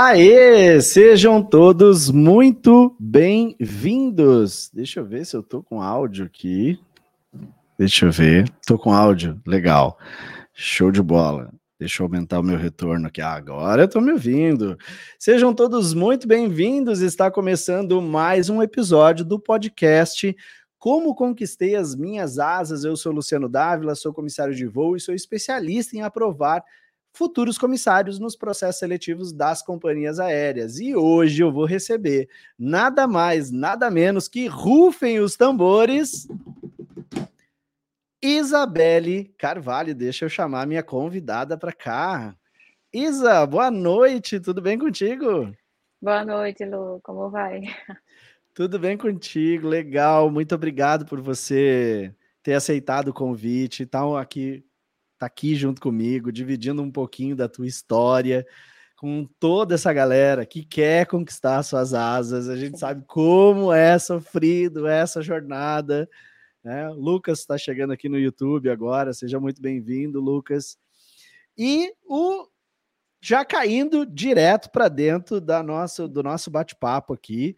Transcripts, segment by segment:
Aê, sejam todos muito bem-vindos. Deixa eu ver se eu tô com áudio aqui. Deixa eu ver. Tô com áudio, legal. Show de bola. Deixa eu aumentar o meu retorno aqui. Agora eu tô me ouvindo. Sejam todos muito bem-vindos. Está começando mais um episódio do podcast Como Conquistei as Minhas Asas. Eu sou Luciano Dávila, sou comissário de voo e sou especialista em aprovar futuros comissários nos processos seletivos das companhias aéreas. E hoje eu vou receber nada mais, nada menos que rufem os tambores. Isabelle Carvalho, deixa eu chamar minha convidada para cá. Isa, boa noite, tudo bem contigo? Boa noite, Lu, como vai? Tudo bem contigo, legal, muito obrigado por você ter aceitado o convite, Estão aqui tá aqui junto comigo, dividindo um pouquinho da tua história com toda essa galera que quer conquistar suas asas. A gente sabe como é sofrido essa jornada. Né? Lucas está chegando aqui no YouTube agora, seja muito bem-vindo, Lucas. E o já caindo direto para dentro da nossa, do nosso bate-papo aqui.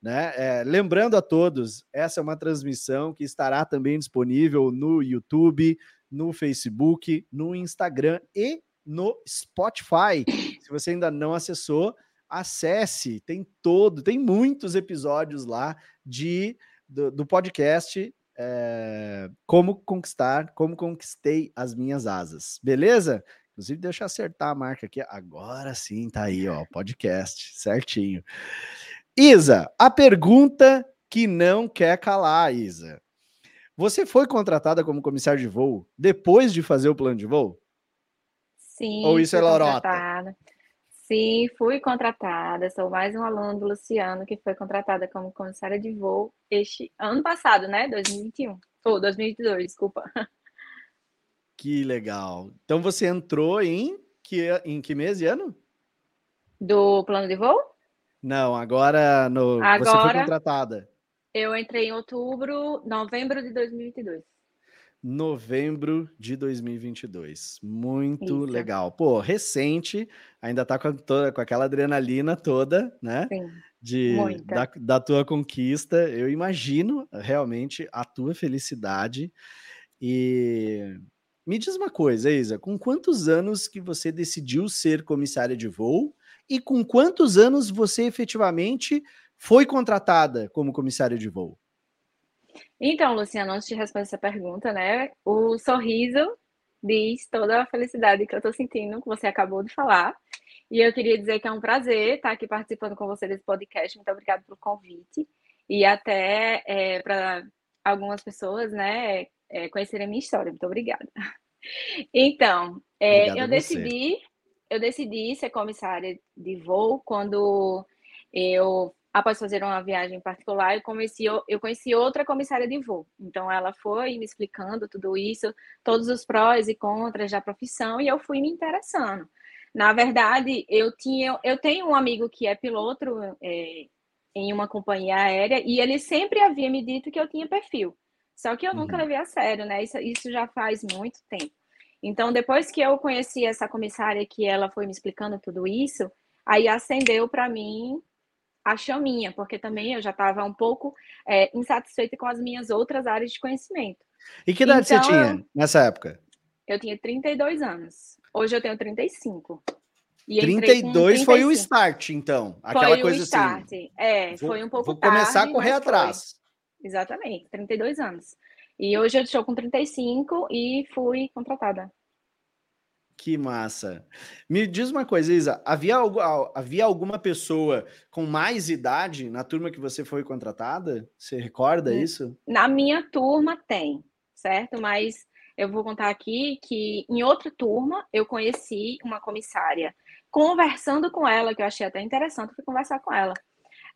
Né? É, lembrando a todos, essa é uma transmissão que estará também disponível no YouTube, no Facebook, no Instagram e no Spotify. Se você ainda não acessou, acesse, tem todo, tem muitos episódios lá de do, do podcast é, Como Conquistar, Como Conquistei as Minhas Asas. Beleza? Inclusive, deixa eu acertar a marca aqui. Agora sim, tá aí, ó, podcast, certinho. Isa, a pergunta que não quer calar, Isa. Você foi contratada como comissário de voo depois de fazer o plano de voo? Sim. Ou isso é lorota? Sim, fui contratada. Sou mais um aluno do Luciano que foi contratada como comissária de voo este ano passado, né? 2021. Ou 2022, desculpa. Que legal. Então você entrou em que, em que mês e ano? Do plano de voo? Não, agora no, agora... você foi contratada. Eu entrei em outubro, novembro de 2022. Novembro de 2022. Muito Isso. legal. Pô, recente, ainda tá com, toda, com aquela adrenalina toda, né? Sim. De, da, da tua conquista. Eu imagino realmente a tua felicidade. E me diz uma coisa, Isa, com quantos anos que você decidiu ser comissária de voo e com quantos anos você efetivamente foi contratada como comissária de voo? Então, Luciano, antes de responder essa pergunta, né? O sorriso diz toda a felicidade que eu estou sentindo, que você acabou de falar. E eu queria dizer que é um prazer estar aqui participando com você desse podcast. Muito obrigada pelo convite. E até é, para algumas pessoas, né, é, conhecerem a minha história. Muito obrigada. Então, é, eu decidi, eu decidi ser comissária de voo quando eu após fazer uma viagem particular, eu conheci, eu conheci outra comissária de voo. Então, ela foi me explicando tudo isso, todos os prós e contras da profissão, e eu fui me interessando. Na verdade, eu tinha, eu tenho um amigo que é piloto é, em uma companhia aérea, e ele sempre havia me dito que eu tinha perfil. Só que eu nunca uhum. levei a sério, né? Isso, isso já faz muito tempo. Então, depois que eu conheci essa comissária, que ela foi me explicando tudo isso, aí acendeu para mim a chaminha, porque também eu já estava um pouco é, insatisfeita com as minhas outras áreas de conhecimento. E que idade então, você tinha nessa época? Eu tinha 32 anos. Hoje eu tenho 35. E 32 foi o start, então. Aquela foi coisa o start. assim. É, vou, foi um pouco vou tarde. Começar a correr atrás. Foi. Exatamente, 32 anos. E hoje eu estou com 35 e fui contratada. Que massa. Me diz uma coisa, Isa, havia, havia alguma pessoa com mais idade na turma que você foi contratada? Você recorda hum, isso? Na minha turma tem, certo? Mas eu vou contar aqui que em outra turma eu conheci uma comissária. Conversando com ela, que eu achei até interessante, fui conversar com ela.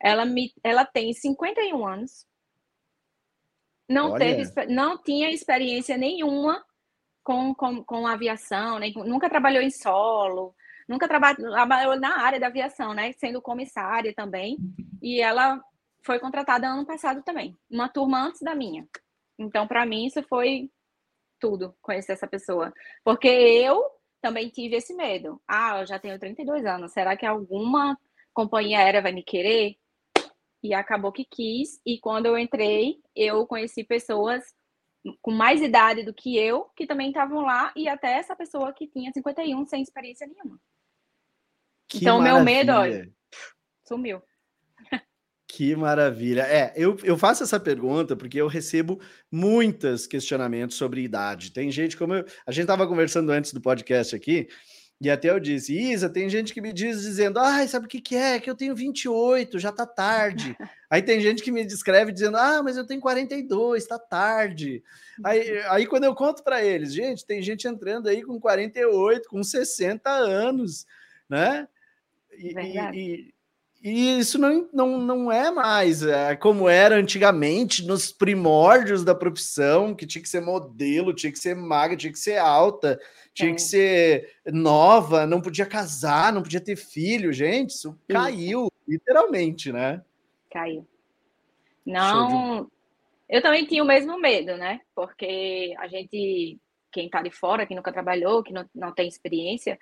Ela, me, ela tem 51 anos, não, teve, não tinha experiência nenhuma com, com, com aviação, né? nunca trabalhou em solo, nunca trabalhou na área da aviação, né? Sendo comissária também. E ela foi contratada ano passado também, uma turma antes da minha. Então, para mim, isso foi tudo conhecer essa pessoa. Porque eu também tive esse medo. Ah, eu já tenho 32 anos, será que alguma companhia aérea vai me querer? E acabou que quis, e quando eu entrei, eu conheci pessoas com mais idade do que eu, que também estavam lá, e até essa pessoa que tinha 51 sem experiência nenhuma. Que então, o meu medo, olha, sumiu. Que maravilha. É, eu, eu faço essa pergunta porque eu recebo muitos questionamentos sobre idade. Tem gente, como eu, a gente estava conversando antes do podcast aqui, e até eu disse, Isa, tem gente que me diz dizendo, ai, sabe o que, que é? Que eu tenho 28, já tá tarde. aí tem gente que me descreve dizendo, ah, mas eu tenho 42, tá tarde. Aí, aí quando eu conto para eles, gente, tem gente entrando aí com 48, com 60 anos, né? E, e, e, isso não, não, não é mais é, como era antigamente, nos primórdios da profissão, que tinha que ser modelo, tinha que ser magra, tinha que ser alta tinha é. que ser nova, não podia casar, não podia ter filho, gente, isso caiu, literalmente, né? Caiu. Não, de... eu também tinha o mesmo medo, né? Porque a gente, quem tá de fora, quem nunca trabalhou, que não, não tem experiência,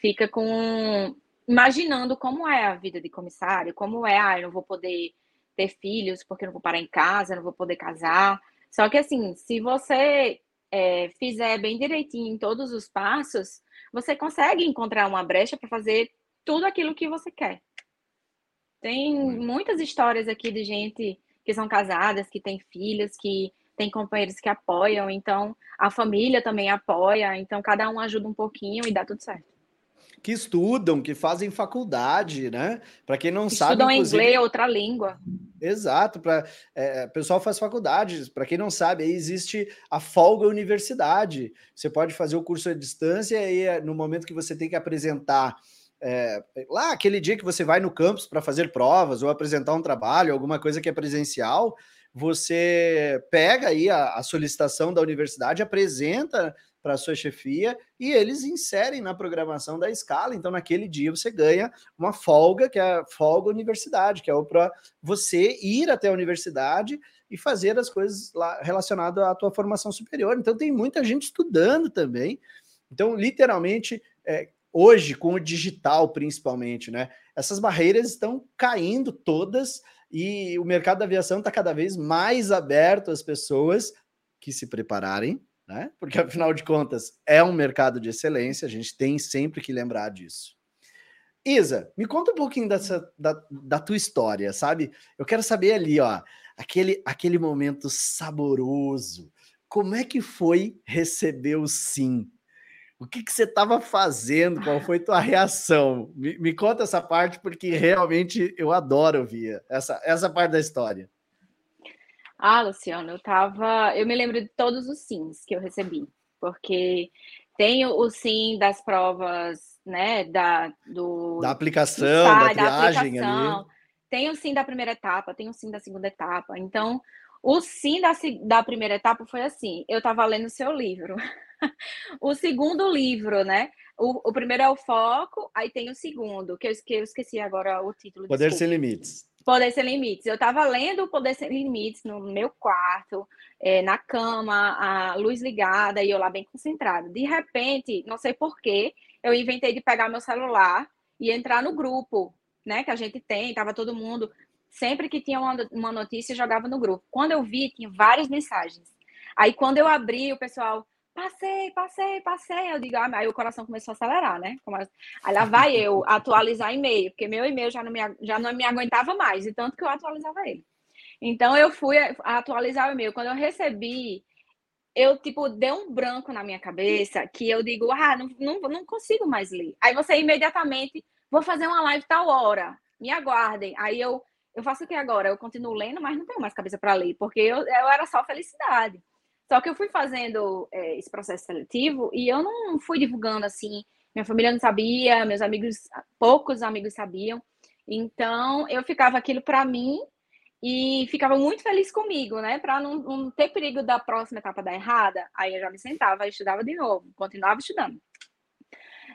fica com imaginando como é a vida de comissário, como é, ah, eu não vou poder ter filhos porque eu não vou parar em casa, não vou poder casar. Só que assim, se você é, fizer bem direitinho em todos os passos, você consegue encontrar uma brecha para fazer tudo aquilo que você quer. Tem muitas histórias aqui de gente que são casadas, que tem filhos, que tem companheiros que apoiam, então a família também apoia, então cada um ajuda um pouquinho e dá tudo certo que estudam, que fazem faculdade, né? Para quem não sabe. Estudam inglês, outra língua. Exato, para é, pessoal faz faculdade. Para quem não sabe, aí existe a folga universidade. Você pode fazer o curso à distância e no momento que você tem que apresentar é, lá aquele dia que você vai no campus para fazer provas ou apresentar um trabalho, alguma coisa que é presencial, você pega aí a, a solicitação da universidade, apresenta para a sua chefia e eles inserem na programação da escala. Então, naquele dia, você ganha uma folga, que é a folga universidade, que é para você ir até a universidade e fazer as coisas lá relacionadas à tua formação superior. Então, tem muita gente estudando também. Então, literalmente, é, hoje, com o digital principalmente, né? Essas barreiras estão caindo todas e o mercado da aviação está cada vez mais aberto às pessoas que se prepararem né? Porque afinal de contas é um mercado de excelência, a gente tem sempre que lembrar disso. Isa, me conta um pouquinho dessa, da, da tua história, sabe? Eu quero saber ali, ó, aquele, aquele momento saboroso. Como é que foi receber o sim? O que, que você estava fazendo? Qual foi tua reação? Me, me, conta essa parte, porque realmente eu adoro ouvir essa, essa parte da história. Ah, Luciano, eu tava. Eu me lembro de todos os sims que eu recebi, porque tem o sim das provas, né? Da, do, da aplicação, do SAI, da triagem da aplicação. ali. Tem o sim da primeira etapa, tem o sim da segunda etapa. Então, o sim da, da primeira etapa foi assim: eu estava lendo o seu livro. o segundo livro, né? O, o, primeiro é o foco, aí tem o segundo, que eu, que eu esqueci agora o título. Poder desculpa. Sem Limites. Poder Sem Limites. Eu estava lendo o Poder Sem Limites no meu quarto, é, na cama, a luz ligada e eu lá bem concentrada. De repente, não sei porquê, eu inventei de pegar meu celular e entrar no grupo, né, que a gente tem, tava todo mundo. Sempre que tinha uma, uma notícia, jogava no grupo. Quando eu vi, tinha várias mensagens. Aí, quando eu abri, o pessoal, passei, passei, passei. Eu digo, ah, aí o coração começou a acelerar, né? Aí lá vai eu atualizar e-mail, porque meu e-mail já não me, já não me aguentava mais, e tanto que eu atualizava ele. Então eu fui atualizar o e-mail. Quando eu recebi, eu tipo dei um branco na minha cabeça que eu digo, ah, não, não, não consigo mais ler. Aí você imediatamente, vou fazer uma live tal hora, me aguardem. Aí eu eu faço o que agora? Eu continuo lendo, mas não tenho mais cabeça para ler, porque eu, eu era só felicidade. Só que eu fui fazendo é, esse processo seletivo e eu não fui divulgando assim. Minha família não sabia, meus amigos, poucos amigos sabiam. Então eu ficava aquilo para mim e ficava muito feliz comigo, né? Para não, não, ter perigo da próxima etapa dar errada. Aí eu já me sentava e estudava de novo, continuava estudando.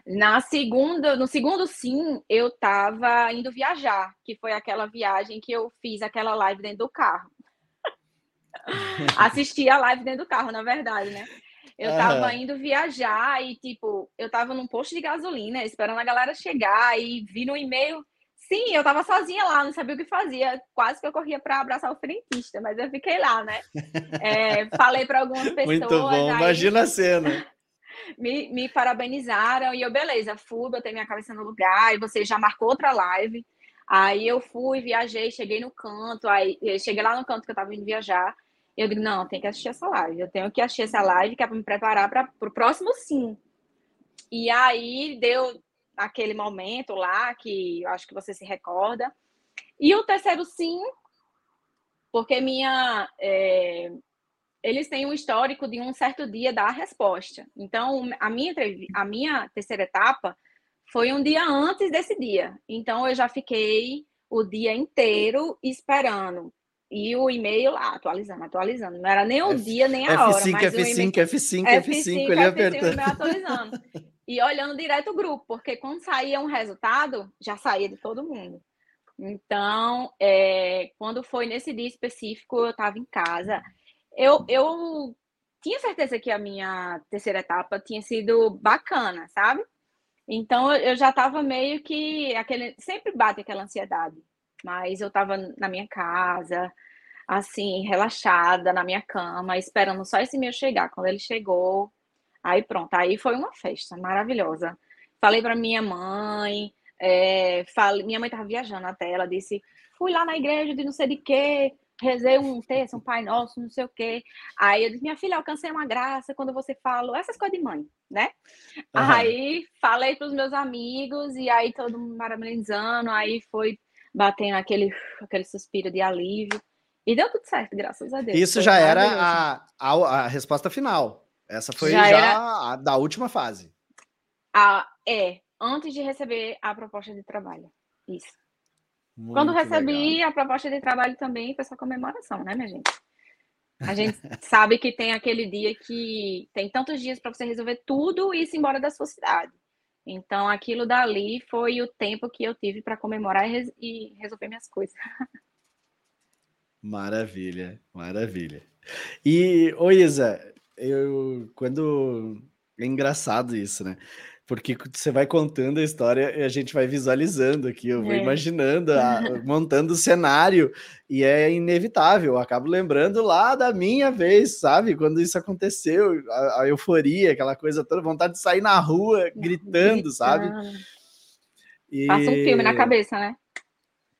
Na segunda, no segundo sim, eu estava indo viajar, que foi aquela viagem que eu fiz aquela live dentro do carro. Assisti a live dentro do carro, na verdade, né? Eu tava indo viajar e, tipo, eu tava num posto de gasolina, esperando a galera chegar e vi no e-mail. Sim, eu tava sozinha lá, não sabia o que fazia. Quase que eu corria para abraçar o frentista, mas eu fiquei lá, né? É, falei para algumas pessoas. Muito bom, aí... imagina a cena. me, me parabenizaram e eu, beleza, fui, botei minha cabeça no lugar e você já marcou outra live. Aí eu fui, viajei, cheguei no canto, aí cheguei lá no canto que eu tava indo viajar. Eu digo, não, tem que assistir essa live. Eu tenho que assistir essa live que é para me preparar para o próximo sim. E aí deu aquele momento lá que eu acho que você se recorda. E o terceiro sim, porque minha é, eles têm um histórico de um certo dia dar a resposta. Então, a minha, a minha terceira etapa foi um dia antes desse dia. Então, eu já fiquei o dia inteiro esperando e o e-mail lá, atualizando, atualizando. Não era nem o F, dia, nem a F5, hora. Mas F5, F5, F5, F5, F5, ele apertando. atualizando. e olhando direto o grupo, porque quando saía um resultado, já saía de todo mundo. Então, é, quando foi nesse dia específico, eu estava em casa. Eu, eu tinha certeza que a minha terceira etapa tinha sido bacana, sabe? Então, eu já estava meio que... aquele Sempre bate aquela ansiedade mas eu estava na minha casa, assim, relaxada na minha cama, esperando só esse meu chegar. Quando ele chegou, aí pronto, aí foi uma festa maravilhosa. Falei para minha mãe, é, falei, minha mãe estava viajando até, ela disse, fui lá na igreja de não sei de quê, rezei um texto, um Pai Nosso, não sei o quê. Aí eu disse, minha filha, alcancei uma graça quando você falou essas coisas de mãe, né? Uhum. Aí falei para os meus amigos, e aí todo mundo maravilhando, aí foi batendo aquele, aquele suspiro de alívio. E deu tudo certo, graças a Deus. Isso foi já era a, a, a, resposta final. Essa foi já, já a da última fase. A, é, antes de receber a proposta de trabalho. Isso. Muito Quando recebi legal. a proposta de trabalho também foi só comemoração, né, minha gente? A gente sabe que tem aquele dia que tem tantos dias para você resolver tudo e ir embora da sua cidade. Então, aquilo dali foi o tempo que eu tive para comemorar e, res e, resolver minhas coisas. Maravilha, maravilha. E, ô Isa, eu quando. É engraçado isso, né? Porque você vai contando a história e a gente vai visualizando aqui, eu vou é. imaginando, a, montando o cenário, e é inevitável, eu acabo lembrando lá da minha vez, sabe? Quando isso aconteceu, a, a euforia, aquela coisa toda, vontade de sair na rua gritando, sabe? E... Passa um filme na cabeça, né?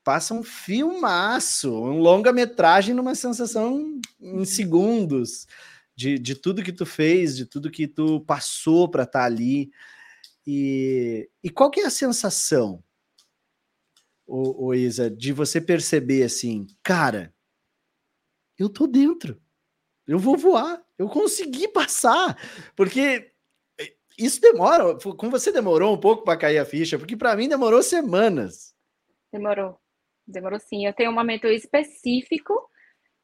Passa um filmaço, um longa-metragem numa sensação em segundos. De, de tudo que tu fez, de tudo que tu passou para estar tá ali. E, e qual que é a sensação, o, Isa, de você perceber assim, cara, eu tô dentro, eu vou voar, eu consegui passar, porque isso demora, com você demorou um pouco para cair a ficha, porque para mim demorou semanas. Demorou, demorou sim. Eu tenho um momento específico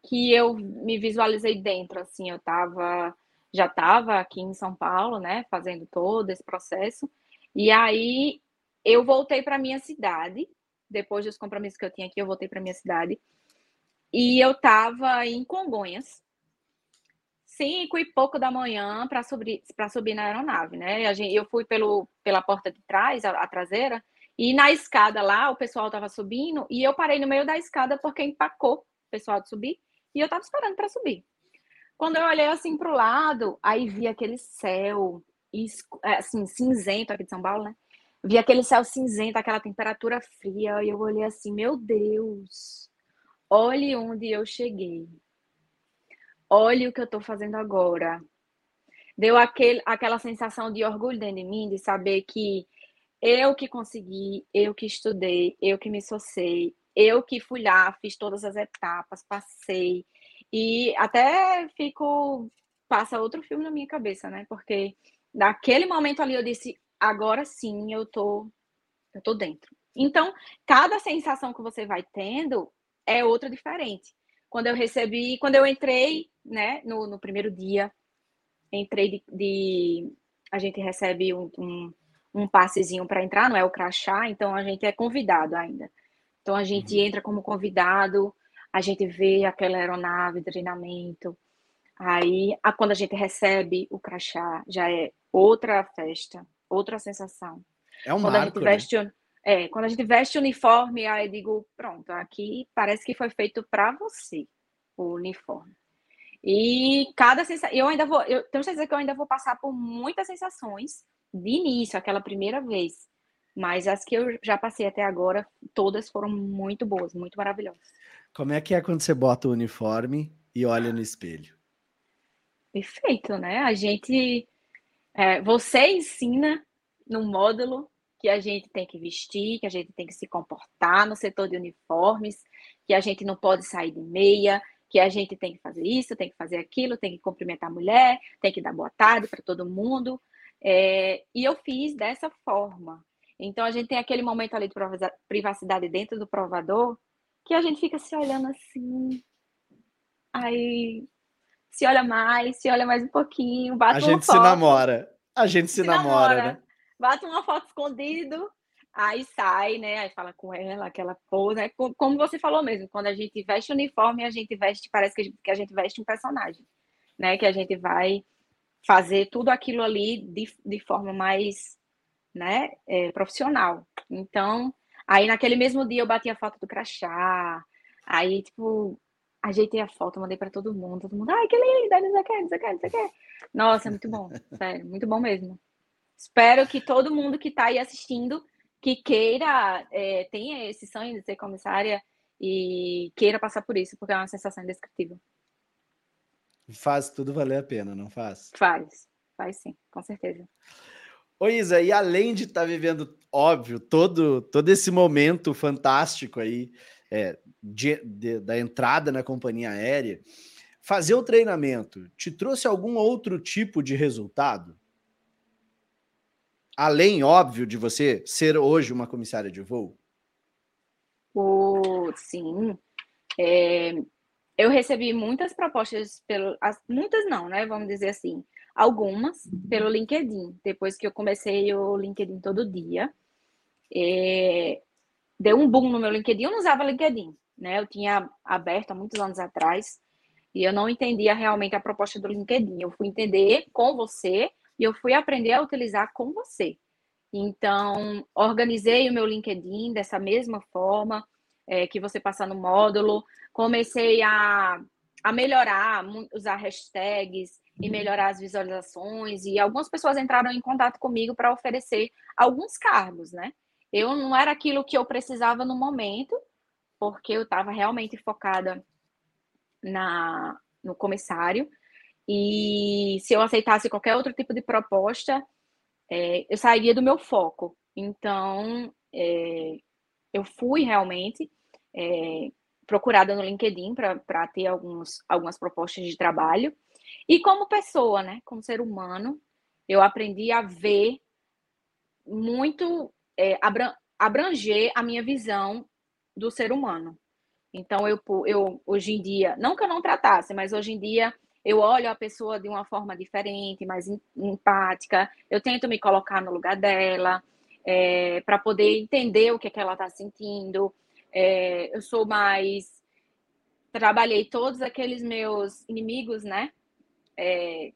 que eu me visualizei dentro, assim, eu tava já estava aqui em São Paulo, né, fazendo todo esse processo. E aí eu voltei para minha cidade, depois dos compromissos que eu tinha aqui, eu voltei para minha cidade. E eu estava em Congonhas, cinco e pouco da manhã para subir para subir na aeronave, né? eu fui pelo, pela porta de trás, a, a traseira, e na escada lá o pessoal estava subindo e eu parei no meio da escada porque empacou o pessoal de subir e eu estava esperando para subir. Quando eu olhei assim para o lado, aí vi aquele céu é, assim, cinzento aqui de São Paulo, né? Vi aquele céu cinzento, aquela temperatura fria, e eu olhei assim, meu Deus, olhe onde eu cheguei. Olhe o que eu estou fazendo agora. Deu aquele, aquela sensação de orgulho dentro de mim, de saber que eu que consegui, eu que estudei, eu que me socei, eu que fui lá, fiz todas as etapas, passei, e até fico. Passa outro filme na minha cabeça, né? Porque naquele momento ali eu disse: agora sim eu tô, eu tô dentro. Então, cada sensação que você vai tendo é outra diferente. Quando eu recebi, quando eu entrei, né, no, no primeiro dia, entrei de, de a gente recebe um, um, um passezinho para entrar, não é o crachá, então a gente é convidado ainda. Então a gente uhum. entra como convidado, a gente vê aquela aeronave, treinamento, Aí, a, quando a gente recebe o crachá, já é outra festa, outra sensação. É um quando marco, a gente veste, né? é, quando a gente veste o uniforme, aí eu digo, pronto, aqui parece que foi feito para você o uniforme. E cada sensação, eu ainda vou, eu tenho certeza que eu ainda vou passar por muitas sensações de início, aquela primeira vez. Mas as que eu já passei até agora, todas foram muito boas, muito maravilhosas. Como é que é quando você bota o uniforme e olha no espelho? Perfeito, né? A gente. É, você ensina no módulo que a gente tem que vestir, que a gente tem que se comportar no setor de uniformes, que a gente não pode sair de meia, que a gente tem que fazer isso, tem que fazer aquilo, tem que cumprimentar a mulher, tem que dar boa tarde para todo mundo. É, e eu fiz dessa forma. Então a gente tem aquele momento ali de privacidade dentro do provador que a gente fica se olhando assim. Aí se olha mais, se olha mais um pouquinho, bate A gente se namora. A gente se, se namora, namora, né? Bate uma foto escondido, aí sai, né? Aí fala com ela, aquela pose, né? Como você falou mesmo, quando a gente veste uniforme, a gente veste, parece que a gente veste um personagem, né? Que a gente vai fazer tudo aquilo ali de, de forma mais, né, é, profissional. Então, aí naquele mesmo dia eu bati a foto do crachá, aí, tipo, ajeitei a foto, mandei para todo mundo, todo mundo, ai, que linda, não sei o que, não sei o que, não sei o que. Nossa, muito bom, sério, muito bom mesmo. Espero que todo mundo que está aí assistindo, que queira, é, tenha esse sonho de ser comissária e queira passar por isso, porque é uma sensação indescritível. Faz tudo valer a pena, não faz? Faz, faz sim, com certeza. Ô Isa, e além de estar tá vivendo, óbvio, todo, todo esse momento fantástico aí, é, de, de, da entrada na companhia aérea, fazer o treinamento te trouxe algum outro tipo de resultado? Além, óbvio, de você ser hoje uma comissária de voo? Oh, sim. É, eu recebi muitas propostas pelo. Muitas não, né? Vamos dizer assim. Algumas pelo LinkedIn. Depois que eu comecei o LinkedIn todo dia. É, deu um boom no meu LinkedIn. Eu não usava LinkedIn, né? Eu tinha aberto há muitos anos atrás e eu não entendia realmente a proposta do LinkedIn. Eu fui entender com você e eu fui aprender a utilizar com você. Então, organizei o meu LinkedIn dessa mesma forma é, que você passa no módulo. Comecei a, a melhorar, usar hashtags e melhorar as visualizações. E algumas pessoas entraram em contato comigo para oferecer alguns cargos, né? Eu não era aquilo que eu precisava no momento, porque eu estava realmente focada na, no comissário. E se eu aceitasse qualquer outro tipo de proposta, é, eu sairia do meu foco. Então, é, eu fui realmente é, procurada no LinkedIn para ter alguns, algumas propostas de trabalho. E como pessoa, né, como ser humano, eu aprendi a ver muito é, abranger a minha visão do ser humano. Então, eu, eu hoje em dia, não que eu não tratasse, mas hoje em dia eu olho a pessoa de uma forma diferente, mais empática, eu tento me colocar no lugar dela, é, para poder entender o que, é que ela está sentindo. É, eu sou mais. Trabalhei todos aqueles meus inimigos, né? É,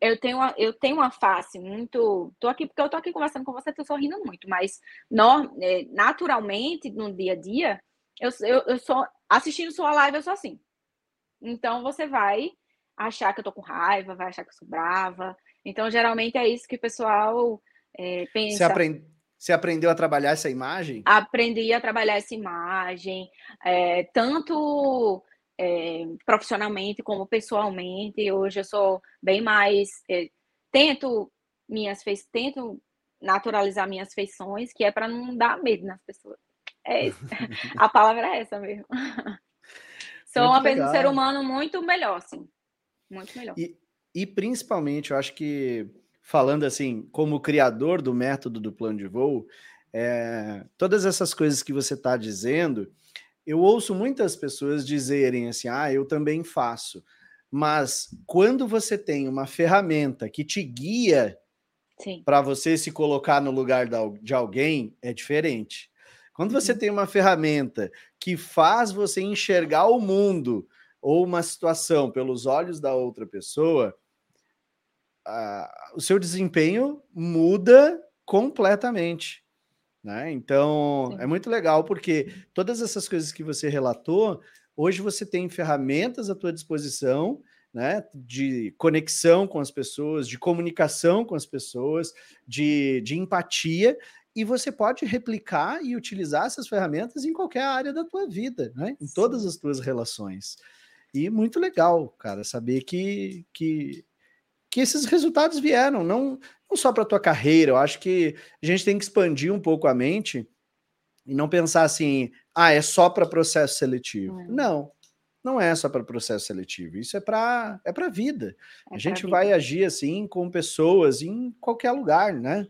eu tenho uma, eu tenho uma face muito. Tô aqui porque eu tô aqui conversando com você, tô sorrindo muito, mas no, é, naturalmente, no dia a dia, eu, eu, eu sou assistindo sua live, eu sou assim. Então você vai achar que eu tô com raiva, vai achar que eu sou brava. Então, geralmente é isso que o pessoal é, pensa. Você, aprend... você aprendeu a trabalhar essa imagem? Aprendi a trabalhar essa imagem, é, tanto é, profissionalmente como pessoalmente. Hoje eu sou bem mais. É, tento minhas feições, tento naturalizar minhas feições, que é para não dar medo nas pessoas. É isso. A palavra é essa mesmo. Sou muito uma pessoa, um ser humano muito melhor, assim. Muito melhor. E, e principalmente, eu acho que falando assim, como criador do método do plano de voo, é, todas essas coisas que você está dizendo, eu ouço muitas pessoas dizerem assim: ah, eu também faço. Mas quando você tem uma ferramenta que te guia para você se colocar no lugar de alguém, é diferente. Quando você uhum. tem uma ferramenta que faz você enxergar o mundo ou uma situação pelos olhos da outra pessoa, o seu desempenho muda completamente. Né? Então, Sim. é muito legal porque todas essas coisas que você relatou, hoje você tem ferramentas à tua disposição né, de conexão com as pessoas, de comunicação com as pessoas, de, de empatia, e você pode replicar e utilizar essas ferramentas em qualquer área da tua vida, né, em todas as tuas relações. E muito legal, cara, saber que, que, que esses resultados vieram, não, não só para a tua carreira, eu acho que a gente tem que expandir um pouco a mente e não pensar assim, ah, é só para processo seletivo. Não, não é só para processo seletivo, isso é para é para a vida. É a gente vida. vai agir assim com pessoas em qualquer lugar, né?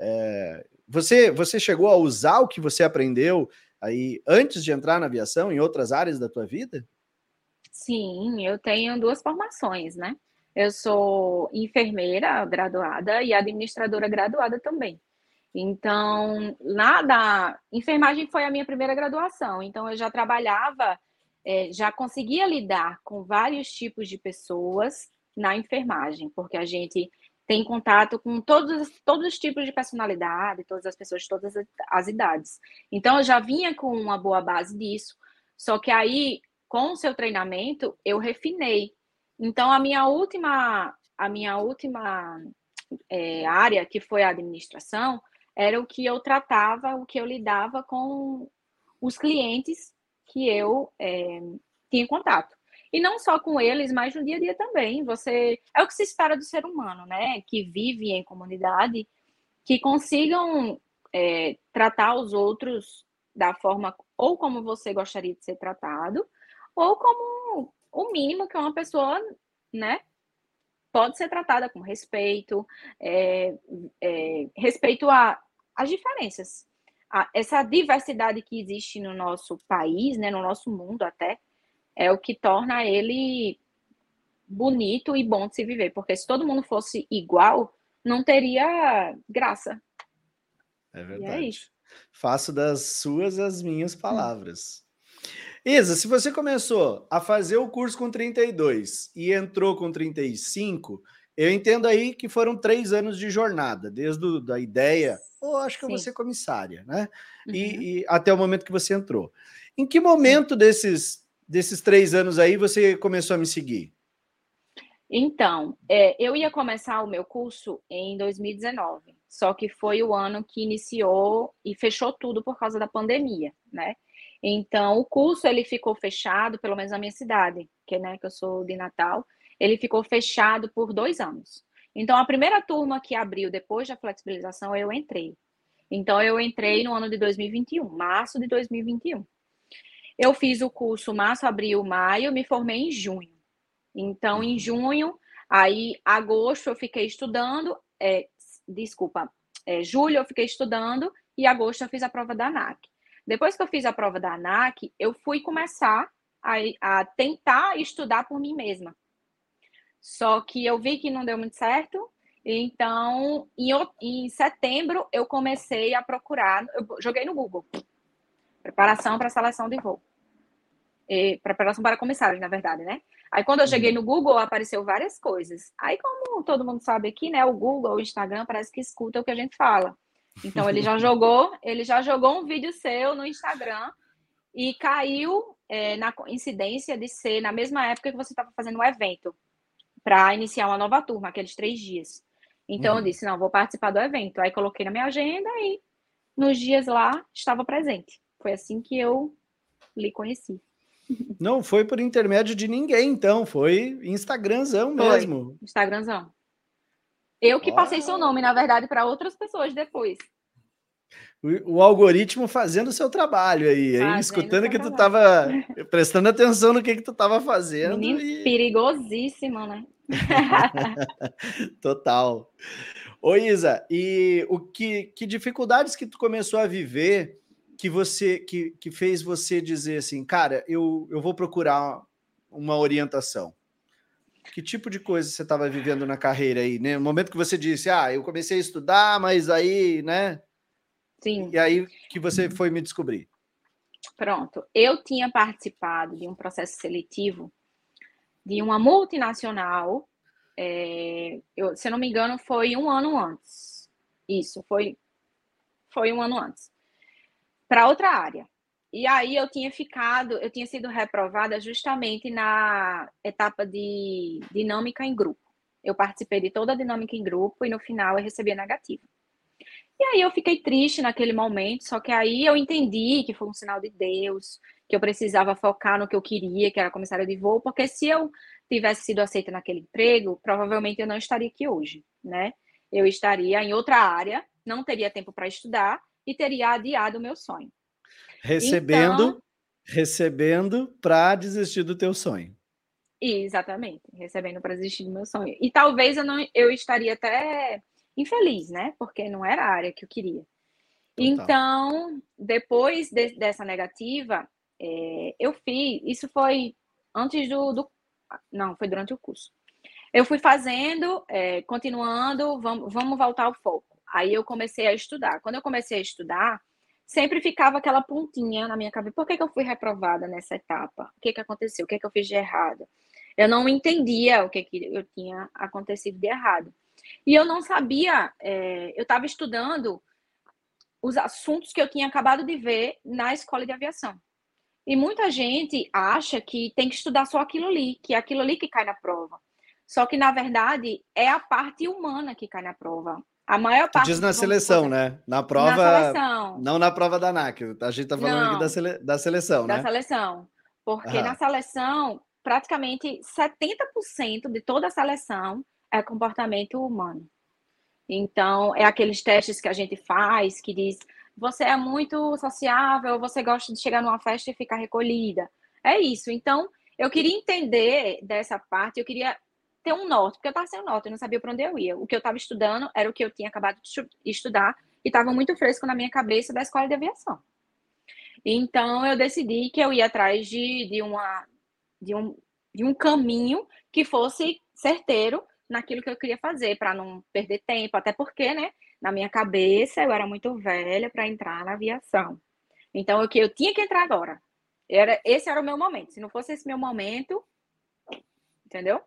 É, você você chegou a usar o que você aprendeu aí antes de entrar na aviação em outras áreas da tua vida? Sim, eu tenho duas formações, né? Eu sou enfermeira graduada e administradora graduada também. Então, lá da enfermagem foi a minha primeira graduação. Então, eu já trabalhava é, já conseguia lidar com vários tipos de pessoas na enfermagem, porque a gente tem contato com todos, todos os tipos de personalidade, todas as pessoas de todas as idades. Então, eu já vinha com uma boa base disso, só que aí, com o seu treinamento, eu refinei. Então, a minha última, a minha última é, área, que foi a administração, era o que eu tratava, o que eu lidava com os clientes que eu é, tinha contato. E não só com eles, mas no dia a dia também. Você é o que se espera do ser humano, né? Que vive em comunidade, que consigam é, tratar os outros da forma ou como você gostaria de ser tratado, ou como o mínimo que uma pessoa, né, pode ser tratada com respeito, é, é, respeito às diferenças a, essa diversidade que existe no nosso país, né, no nosso mundo até, é o que torna ele bonito e bom de se viver, porque se todo mundo fosse igual, não teria graça. É verdade. É isso. Faço das suas as minhas palavras. Isa, se você começou a fazer o curso com 32 e entrou com 35, eu entendo aí que foram três anos de jornada, desde a da ideia ou acho que Sim. eu vou ser comissária, né? Uhum. E, e, até o momento que você entrou. Em que momento desses, desses três anos aí você começou a me seguir? Então, é, eu ia começar o meu curso em 2019, só que foi o ano que iniciou e fechou tudo por causa da pandemia, né? Então, o curso ele ficou fechado, pelo menos na minha cidade, que né, que eu sou de Natal, ele ficou fechado por dois anos. Então, a primeira turma que abriu depois da flexibilização, eu entrei. Então, eu entrei no ano de 2021, março de 2021. Eu fiz o curso março, abril, maio, me formei em junho. Então, em junho, aí, agosto, eu fiquei estudando, é, desculpa, é, julho eu fiquei estudando e agosto eu fiz a prova da ANAC. Depois que eu fiz a prova da ANAC, eu fui começar a, a tentar estudar por mim mesma. Só que eu vi que não deu muito certo. Então, em, em setembro, eu comecei a procurar. Eu joguei no Google. Preparação para seleção de voo. E, preparação para comissários, na verdade, né? Aí, quando eu cheguei uhum. no Google, apareceu várias coisas. Aí, como todo mundo sabe aqui, né? O Google, o Instagram, parece que escuta o que a gente fala. Então, ele já jogou, ele já jogou um vídeo seu no Instagram e caiu é, na coincidência de ser na mesma época que você estava fazendo um evento para iniciar uma nova turma, aqueles três dias. Então uhum. eu disse, não, vou participar do evento. Aí coloquei na minha agenda e nos dias lá estava presente. Foi assim que eu lhe conheci. Não foi por intermédio de ninguém, então, foi Instagramzão mesmo. Foi, Instagramzão. Eu que passei seu nome, na verdade, para outras pessoas depois. O, o, algoritmo fazendo o seu trabalho aí, hein? escutando que tu estava prestando atenção no que que tu estava fazendo. Menino e... perigosíssimo, né? Total. Ô Isa, e o que, que dificuldades que tu começou a viver que você que, que fez você dizer assim, cara, eu, eu vou procurar uma orientação? Que tipo de coisa você estava vivendo na carreira aí, né? No momento que você disse, ah, eu comecei a estudar, mas aí, né? Sim. E aí que você foi me descobrir? Pronto. Eu tinha participado de um processo seletivo de uma multinacional. É, eu, se eu não me engano, foi um ano antes. Isso, foi, foi um ano antes. Para outra área. E aí eu tinha ficado, eu tinha sido reprovada justamente na etapa de dinâmica em grupo. Eu participei de toda a dinâmica em grupo e no final eu recebi a negativa. E aí eu fiquei triste naquele momento, só que aí eu entendi que foi um sinal de Deus, que eu precisava focar no que eu queria, que era comissária de voo, porque se eu tivesse sido aceita naquele emprego, provavelmente eu não estaria aqui hoje, né? Eu estaria em outra área, não teria tempo para estudar e teria adiado o meu sonho. Recebendo, então, recebendo para desistir do teu sonho. Exatamente, recebendo para desistir do meu sonho. E talvez eu não eu estaria até infeliz, né? Porque não era a área que eu queria. Total. Então, depois de, dessa negativa, é, eu fiz, isso foi antes do, do, Não, foi durante o curso. Eu fui fazendo, é, continuando, vamos, vamos voltar ao foco. Aí eu comecei a estudar. Quando eu comecei a estudar, sempre ficava aquela pontinha na minha cabeça. Por que, que eu fui reprovada nessa etapa? O que, que aconteceu? O que, que eu fiz de errado? Eu não entendia o que, que eu tinha acontecido de errado. E eu não sabia, é, eu estava estudando os assuntos que eu tinha acabado de ver na escola de aviação. E muita gente acha que tem que estudar só aquilo ali, que é aquilo ali que cai na prova. Só que, na verdade, é a parte humana que cai na prova. A maior parte. Tu diz na seleção, né? Na prova. Na seleção. Não na prova da NAC. A gente está falando não, aqui da, sele... da seleção, da né? Da seleção. Porque na seleção, praticamente 70% de toda a seleção é comportamento humano. Então, é aqueles testes que a gente faz que diz você é muito sociável, você gosta de chegar numa festa e ficar recolhida. É isso. Então, eu queria entender dessa parte, eu queria ter um norte, porque eu estava sem um norte, eu não sabia para onde eu ia. O que eu estava estudando era o que eu tinha acabado de estudar e estava muito fresco na minha cabeça da escola de aviação. Então, eu decidi que eu ia atrás de, de, uma, de, um, de um caminho que fosse certeiro naquilo que eu queria fazer, para não perder tempo, até porque, né, na minha cabeça eu era muito velha para entrar na aviação. Então, o que eu tinha que entrar agora. Era, esse era o meu momento. Se não fosse esse meu momento, entendeu?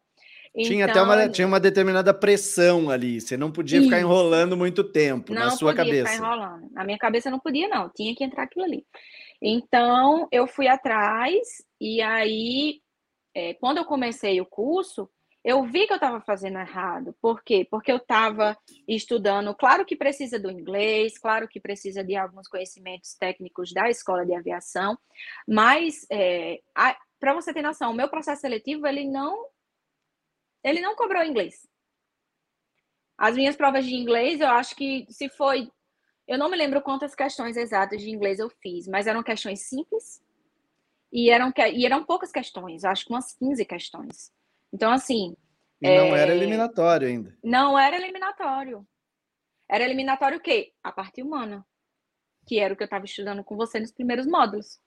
Tinha então, até uma, tinha uma determinada pressão ali. Você não podia isso. ficar enrolando muito tempo não na sua cabeça. Não podia ficar enrolando. Na minha cabeça não podia, não. Tinha que entrar aquilo ali. Então, eu fui atrás e aí, é, quando eu comecei o curso, eu vi que eu estava fazendo errado. Por quê? Porque eu estava estudando, claro que precisa do inglês, claro que precisa de alguns conhecimentos técnicos da escola de aviação, mas é, para você ter noção, o meu processo seletivo ele não ele não cobrou inglês. As minhas provas de inglês, eu acho que se foi, eu não me lembro quantas questões exatas de inglês eu fiz, mas eram questões simples e eram e eram poucas questões, acho que umas 15 questões. Então, assim. E não é... era eliminatório ainda. Não era eliminatório. Era eliminatório o quê? A parte humana, que era o que eu estava estudando com você nos primeiros módulos.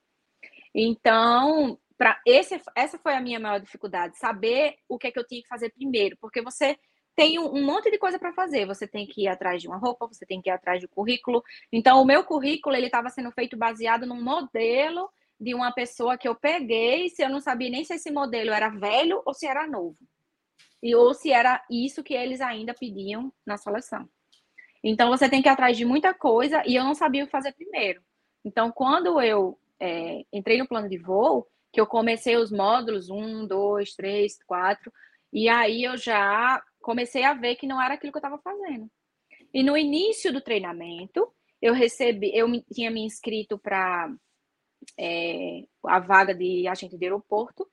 Então, para esse, essa foi a minha maior dificuldade, saber o que é que eu tinha que fazer primeiro, porque você tem um, um monte de coisa para fazer. Você tem que ir atrás de uma roupa, você tem que ir atrás do currículo. Então, o meu currículo ele estava sendo feito baseado num modelo de uma pessoa que eu peguei, se eu não sabia nem se esse modelo era velho ou se era novo. E ou se era isso que eles ainda pediam na seleção. Então você tem que ir atrás de muita coisa e eu não sabia o que fazer primeiro. Então, quando eu é, entrei no plano de voo, que eu comecei os módulos, um, dois, três, quatro, e aí eu já comecei a ver que não era aquilo que eu estava fazendo. E no início do treinamento, eu recebi, eu tinha me inscrito para é, a vaga de agente de aeroporto,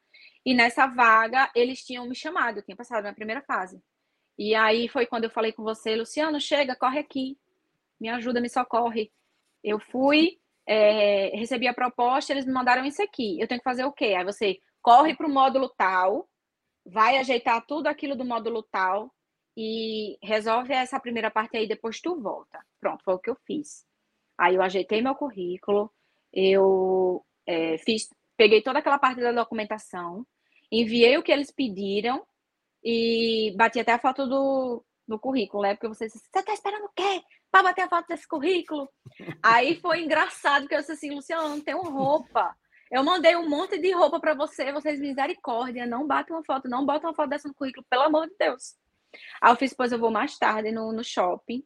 e nessa vaga eles tinham me chamado, eu tinha passado na primeira fase. E aí foi quando eu falei com você, Luciano, chega, corre aqui, me ajuda, me socorre. Eu fui, é, recebi a proposta, eles me mandaram isso aqui. Eu tenho que fazer o quê? Aí você corre para o módulo tal, vai ajeitar tudo aquilo do módulo tal e resolve essa primeira parte aí, depois tu volta. Pronto, foi o que eu fiz. Aí eu ajeitei meu currículo, eu é, fiz, peguei toda aquela parte da documentação, enviei o que eles pediram e bati até a foto do, do currículo, né? Porque você disse, você tá esperando o quê? Para bater a foto desse currículo? Aí foi engraçado, porque eu disse assim, Luciano, não tenho roupa. Eu mandei um monte de roupa para você, vocês misericórdia, não batam uma foto, não botam uma foto dessa no currículo, pelo amor de Deus. Aí eu fiz, pois eu vou mais tarde no, no shopping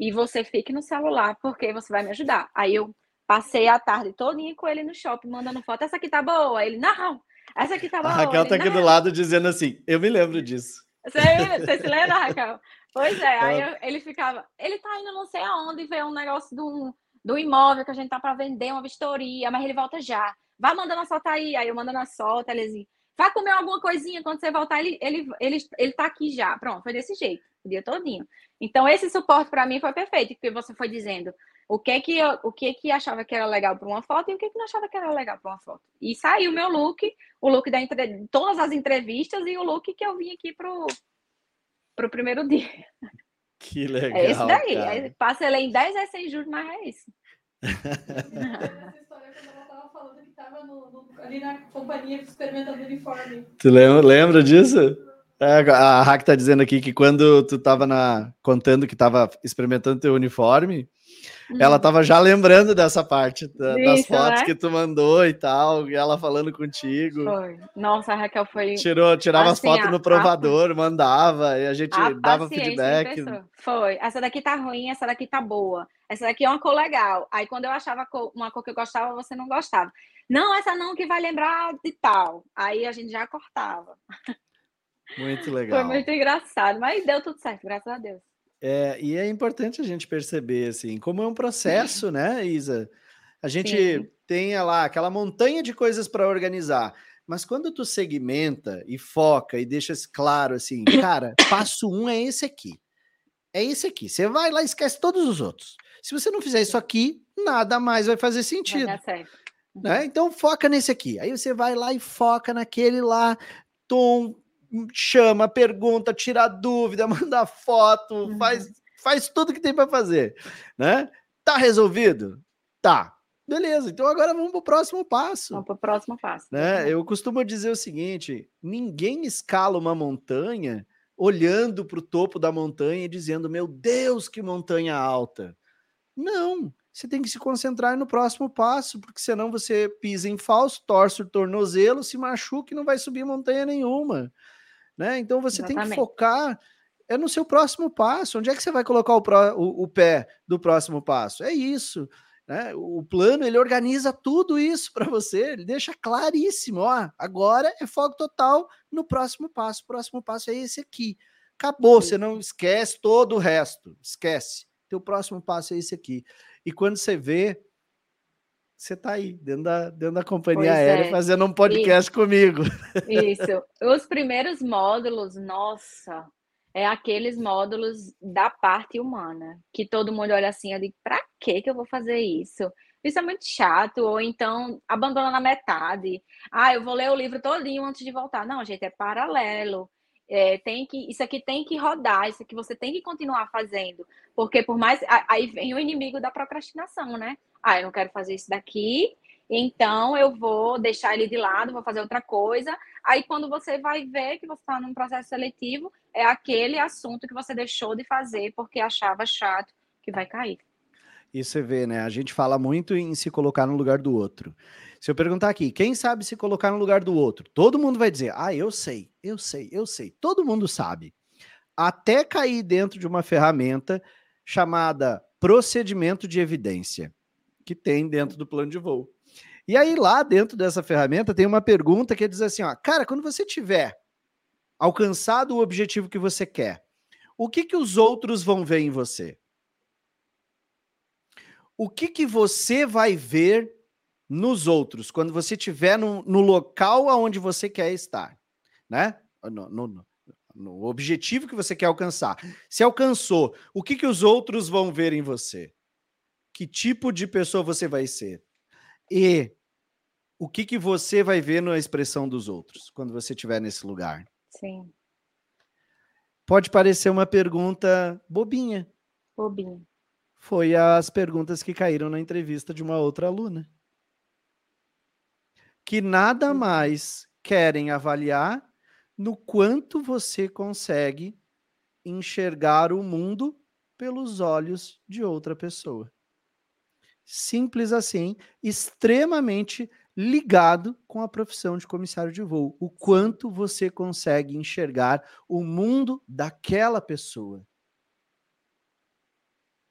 e você fique no celular, porque você vai me ajudar. Aí eu passei a tarde todinha com ele no shopping, mandando foto, essa aqui tá boa. Ele, não, essa aqui tá boa. A Raquel ele, tá aqui não. do lado dizendo assim, eu me lembro disso. Você, você se lembra, Raquel? Pois é, aí eu, ele ficava, ele tá indo não sei aonde ver um negócio do, do imóvel que a gente tá para vender, uma vistoria, mas ele volta já. Vai mandando a solta aí, aí eu mandando a solta, ele assim, vai comer alguma coisinha, quando você voltar, ele, ele, ele, ele tá aqui já. Pronto, foi desse jeito, o dia todinho. Então, esse suporte para mim foi perfeito, porque você foi dizendo o que que eu, o que que achava que era legal para uma foto e o que que não achava que era legal para uma foto. E saiu o meu look, o look da entre... todas as entrevistas e o look que eu vim aqui pro pro primeiro dia. Que legal. É esse daí. cara. Passa ele em 10 a 6 juros, mas é isso. Essa história quando ela tava falando que tava no- no- ali na companhia experimentando uniforme. Tu lembra, lembra disso? É, a Rack tá dizendo aqui que quando tu tava na, contando que tava experimentando teu uniforme, ela tava já lembrando dessa parte da- das Isso, fotos né? que tu mandou e tal, e ela falando contigo. Foi. Nossa, a Raquel foi Tirou, tirava as Assim, fotos a- no provador, mandava, e a gente a dava feedback. Foi. Essa daqui tá ruim, essa daqui tá boa. Essa daqui é uma cor legal. Aí quando eu achava a uma cor que eu gostava, você não gostava. Não, essa não que vai lembrar de tal. Aí a gente já cortava. Muito legal. Foi muito engraçado, mas deu tudo certo, graças a Deus. É, e é importante a gente perceber, assim, como é um processo, né, Isa? A gente Sim. tem lá aquela montanha de coisas para organizar, mas quando tu segmenta e foca e deixa claro, assim, cara, passo um é esse aqui. É esse aqui. Você vai lá e esquece todos os outros. Se você não fizer isso aqui, nada mais vai fazer Vai sentido dar certo. né? Então foca nesse aqui. Aí você vai lá e foca naquele lá, tom, chama, pergunta, tira dúvida, manda foto, Uhum. faz, faz tudo que tem para fazer, né? Tá resolvido? Tá. Beleza. Então agora vamos pro próximo passo. Vamos pro próximo passo. Né? Eu costumo dizer o seguinte: ninguém escala uma montanha olhando para o topo da montanha e dizendo, meu Deus, que montanha alta. Não, você tem que se concentrar no próximo passo, porque senão você pisa em falso, torce o tornozelo, se machuca e não vai subir montanha nenhuma. Né? Então você tem que Exatamente. focar é no seu próximo passo. Onde é que você vai colocar o, pró- o- o pé do próximo passo? É isso. né? O plano ele organiza tudo isso para você, ele deixa claríssimo. Ó, agora é foco total no próximo passo. O próximo passo é esse aqui. Acabou, você não esquece todo o resto. Esquece. Teu próximo passo é esse aqui. E quando você vê, você tá aí, dentro da, dentro da companhia Pois aérea, é. fazendo um podcast comigo. Isso. Os primeiros módulos, nossa, é aqueles módulos da parte humana, que todo mundo olha assim, eu digo, pra que que eu vou fazer isso? Isso é muito chato, ou então abandona na metade. Ah, eu vou ler o livro todinho antes de voltar. Não, gente, é paralelo. É, tem que, isso aqui tem que rodar, isso aqui você tem que continuar fazendo. Porque por mais. Aí vem o inimigo da procrastinação, né? Ah, eu não quero fazer isso daqui, então eu vou deixar ele de lado, vou fazer outra coisa. Aí quando você vai ver que você está num processo seletivo, é aquele assunto que você deixou de fazer porque achava chato que vai cair. E você vê, né? A gente fala muito em se colocar no lugar do outro. Se eu perguntar aqui, quem sabe se colocar no lugar do outro? Todo mundo vai dizer, ah, eu sei, eu sei, eu sei. Todo mundo sabe. Até cair dentro de uma ferramenta chamada procedimento de evidência, que tem dentro do plano de voo. E aí, lá dentro dessa ferramenta, tem uma pergunta que diz assim: ó, cara, quando você tiver alcançado o objetivo que você quer, o que, que os outros vão ver em você? o que, que você vai ver nos outros quando você estiver no, no local aonde você quer estar, né? No, no- no- objetivo que você quer alcançar. Se alcançou, o que, que os outros vão ver em você? Que tipo de pessoa você vai ser? E o que, que você vai ver na expressão dos outros quando você estiver nesse lugar? Sim, Pode parecer uma pergunta bobinha, bobinho. foi as perguntas que caíram na entrevista de uma outra aluna. Que nada Uhum. mais querem avaliar no quanto você consegue enxergar o mundo pelos olhos de outra pessoa. Simples assim, extremamente ligado com a profissão de comissário de voo. O quanto você consegue enxergar o mundo daquela pessoa.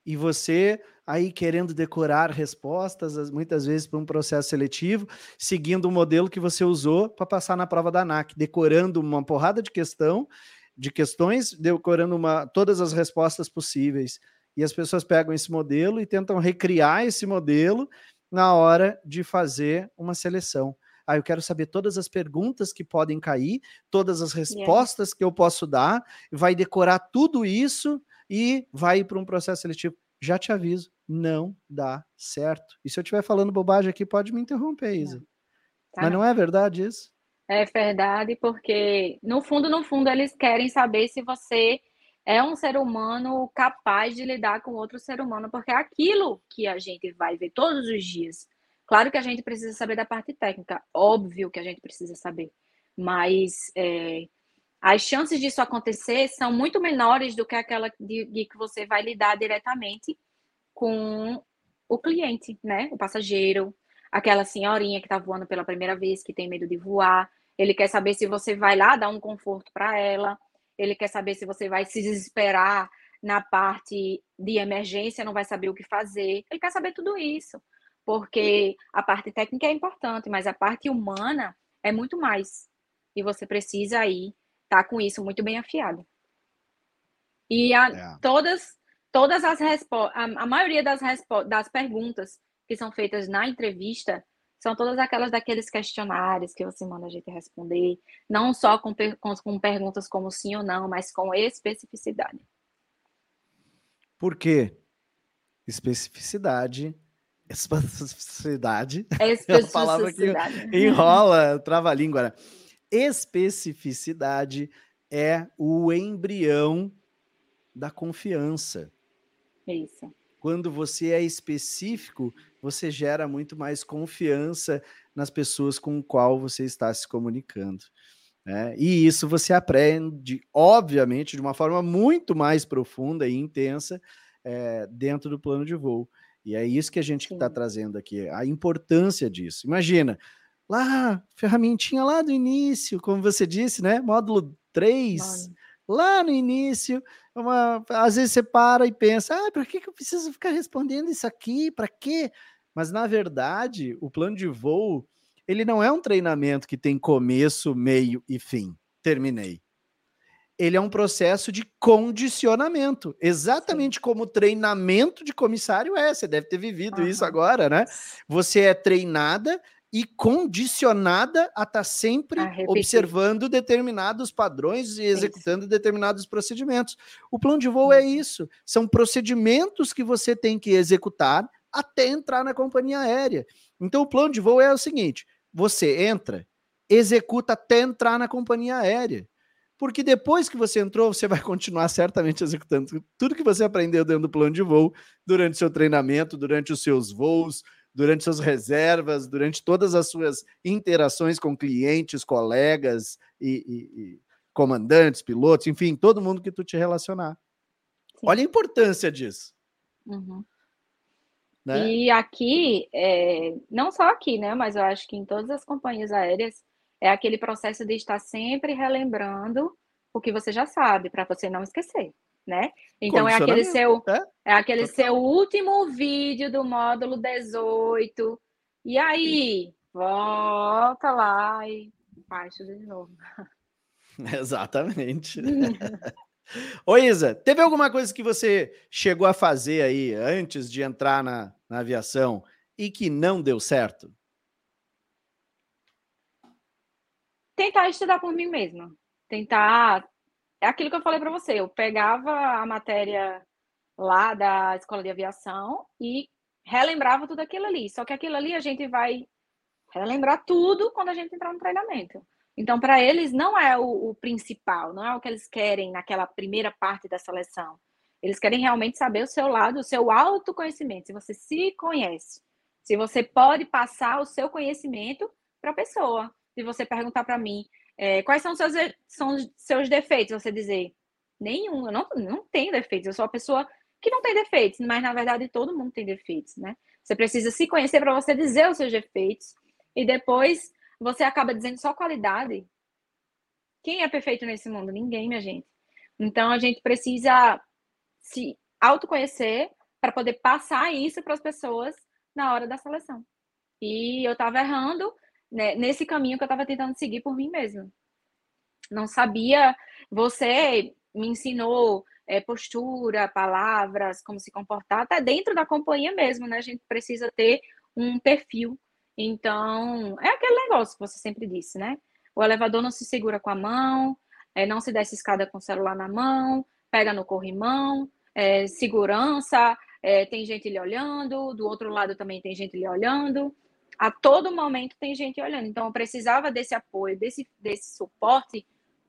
E você aí querendo decorar respostas, muitas vezes para um processo seletivo, seguindo o modelo que você usou para passar na prova da ANAC, decorando uma porrada de questão, de questões, decorando uma, todas as respostas possíveis. E as pessoas pegam esse modelo e tentam recriar esse modelo na hora de fazer uma seleção. Ah, eu quero saber todas as perguntas que podem cair, todas as respostas yeah. que eu posso dar, vai decorar tudo isso e vai para um processo seletivo. Já te aviso, não dá certo. E se eu estiver falando bobagem aqui, pode me interromper, Isa. Tá Mas não. não é verdade isso? É verdade, porque no fundo, no fundo, eles querem saber se você é um ser humano capaz de lidar com outro ser humano, porque é aquilo que a gente vai ver todos os dias. Claro que a gente precisa saber da parte técnica, óbvio que a gente precisa saber, mas é, as chances disso acontecer são muito menores do que aquela de, de que você vai lidar diretamente com o cliente, né? O passageiro, aquela senhorinha que está voando pela primeira vez, que tem medo de voar. Ele quer saber se você vai lá dar um conforto para ela. Ele quer saber se você vai se desesperar na parte de emergência, não vai saber o que fazer. Ele quer saber tudo isso, porque a parte técnica é importante, mas a parte humana é muito mais. E você precisa aí estar tá com isso muito bem afiado. E a, é. todas todas as respostas, a, maioria das, das perguntas que são feitas na entrevista são todas aquelas daqueles questionários que você manda a gente responder, não só com, com, com perguntas como sim ou não, mas com especificidade. Por quê? Especificidade. Especificidade. Especificidade. É a palavra que enrola, trava a língua. Né? Especificidade é o embrião da confiança. Isso. Quando você é específico, você gera muito mais confiança nas pessoas com qual você está se comunicando. Né? E isso você aprende, obviamente, de uma forma muito mais profunda e intensa é, dentro do plano de voo. E é isso que a gente está trazendo aqui, a importância disso. Imagina, lá, ferramentinha lá do início, como você disse, né? Módulo 3, Mano lá no início, uma, às vezes você para e pensa, ah, para que, que eu preciso ficar respondendo isso aqui? Para quê? Mas na verdade, o plano de voo, ele não é um treinamento que tem começo, meio e fim. Terminei. Ele é um processo de condicionamento, exatamente Sim. como o treinamento de comissário é. Você deve ter vivido uhum. isso agora, né? Você é treinada e condicionada a estar tá sempre a observando determinados padrões e executando isso. determinados procedimentos. O plano de voo é isso, são procedimentos que você tem que executar até entrar na companhia aérea. Então o plano de voo é o seguinte: você entra, executa até entrar na companhia aérea. Porque depois que você entrou, você vai continuar certamente executando tudo que você aprendeu dentro do plano de voo, durante seu treinamento, durante os seus voos, durante suas reservas, durante todas as suas interações com clientes, colegas e, e, e comandantes, pilotos, enfim, todo mundo que tu te relacionar. Sim. Olha a importância disso. Uhum. Né? E aqui, é, não só aqui, né? Mas eu acho que em todas as companhias aéreas é aquele processo de estar sempre relembrando o que você já sabe, para você não esquecer né? Então é aquele seu é, é aquele seu último vídeo do módulo 18. E aí, volta lá e faz tudo de novo. Exatamente. Ô Isa, teve alguma coisa que você chegou a fazer aí antes de entrar na, na aviação e que não deu certo? Tentar estudar por mim mesma. Tentar é aquilo que eu falei para você. Eu pegava a matéria lá da escola de aviação e relembrava tudo aquilo ali. Só que aquilo ali a gente vai relembrar tudo quando a gente entrar no treinamento. Então, para eles, não é o, o, principal, não é o que eles querem naquela primeira parte da seleção. Eles querem realmente saber o seu lado, o seu autoconhecimento, se você se conhece, se você pode passar o seu conhecimento para a pessoa. Se você perguntar para mim, é, quais são seus, são seus defeitos? Você dizer, nenhum, eu não, não tenho defeitos, eu sou uma pessoa que não tem defeitos, mas na verdade todo mundo tem defeitos, né? Você precisa se conhecer para você dizer os seus defeitos e depois você acaba dizendo só qualidade. Quem é perfeito nesse mundo? Ninguém, minha gente. Então a gente precisa se autoconhecer para poder passar isso para as pessoas na hora da seleção. E eu estava errando né, nesse caminho que eu estava tentando seguir por mim mesma. Não sabia. Você me ensinou é, postura, palavras, como se comportar, até dentro da companhia mesmo, né? A gente precisa ter um perfil. Então, é aquele negócio que você sempre disse, né? O elevador não se segura com a mão, é, não se desce escada com o celular na mão, pega no corrimão, é, segurança, é, tem gente lhe olhando, do outro lado também tem gente lhe olhando. A todo momento tem gente olhando. Então, eu precisava desse apoio, desse, desse suporte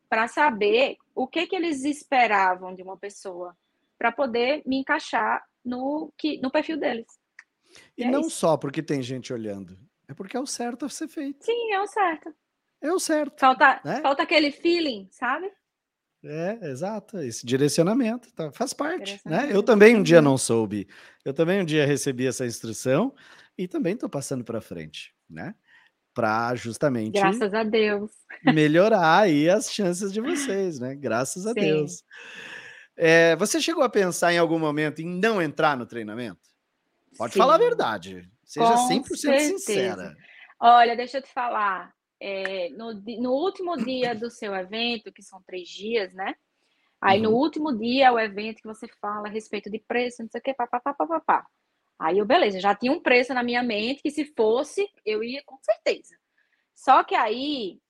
para saber o que, que eles esperavam de uma pessoa, para poder me encaixar no, que, no perfil deles. E, e é não só porque tem gente olhando, é porque é o certo a ser feito. Sim, é o certo. É o certo. Falta, né? falta aquele feeling, sabe? É, exato, esse direcionamento tá, faz parte, né? Eu também um dia não soube, eu também um dia recebi essa instrução e também estou passando para frente, né? Para justamente graças a Deus melhorar aí as chances de vocês, né? Graças a Sim. Deus. É, você chegou a pensar em algum momento em não entrar no treinamento? Pode Sim. falar a verdade, seja Com 100% certeza. sincera. Olha, deixa eu te falar, é, no, no, último dia do seu evento, que são três dias, né? Aí uhum. no último dia, o evento que você fala a respeito de preço, não sei o que, papapá, papapá. Aí eu, beleza, já tinha um preço na minha mente que se fosse, eu ia com certeza. Só que aí,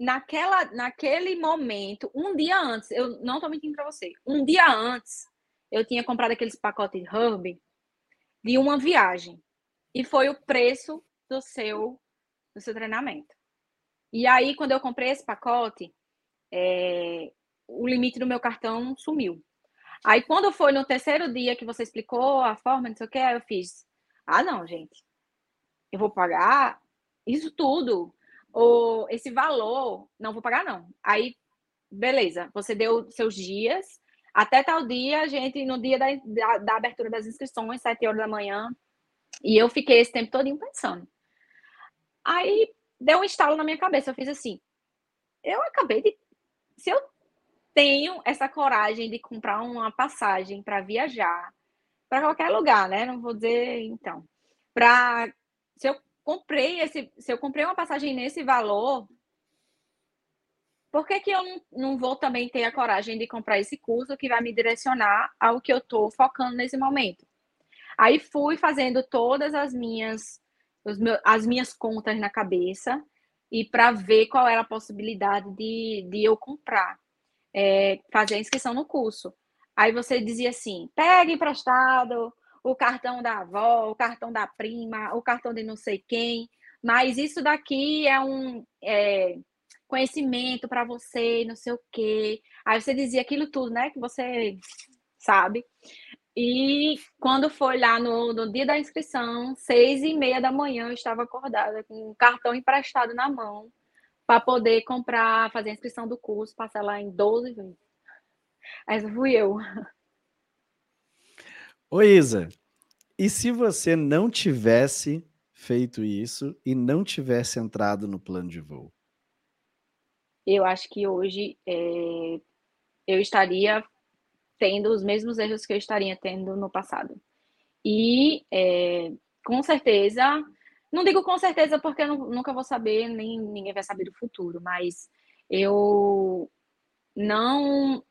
naquela, naquele momento, um dia antes, eu não tô mentindo para você, um dia antes, eu tinha comprado aqueles pacotes de Herb de uma viagem. E foi o preço do seu no seu treinamento. E aí, quando eu comprei esse pacote, é, o limite do meu cartão sumiu. Aí, quando foi no terceiro dia que você explicou a forma, não sei o que, eu fiz. Ah, não, gente. Eu vou pagar isso tudo. Ou esse valor, não vou pagar, não. Aí, beleza, você deu seus dias. Até tal dia, a gente, no dia da, da, da abertura das inscrições, sete horas da manhã, e eu fiquei esse tempo todo pensando. Aí deu um estalo na minha cabeça. Eu fiz assim: eu acabei de. Se eu tenho essa coragem de comprar uma passagem para viajar para qualquer lugar, né? Não vou dizer então. Para se eu comprei esse, se eu comprei uma passagem nesse valor, por que, que eu não, vou também ter a coragem de comprar esse curso que vai me direcionar ao que eu estou focando nesse momento? Aí fui fazendo todas as minhas meus, as minhas contas na cabeça e para ver qual era a possibilidade de, de eu comprar, é, fazer a inscrição no curso. Aí você dizia assim: pega emprestado o cartão da avó, o cartão da prima, o cartão de não sei quem, mas isso daqui é um é, conhecimento para você, não sei o quê. Aí você dizia aquilo tudo, né? Que você sabe. E quando foi lá no, no dia da inscrição, seis e meia da manhã, eu estava acordada com um cartão emprestado na mão para poder comprar, fazer a inscrição do curso, passar lá em 12 vezes. Essa fui eu. Ô Isa, e se você não tivesse feito isso e não tivesse entrado no plano de voo? Eu acho que hoje é, eu estaria tendo os mesmos erros que eu estaria tendo no passado. E é, com certeza, não digo com certeza porque eu nunca vou saber, nem ninguém vai saber do futuro, mas eu não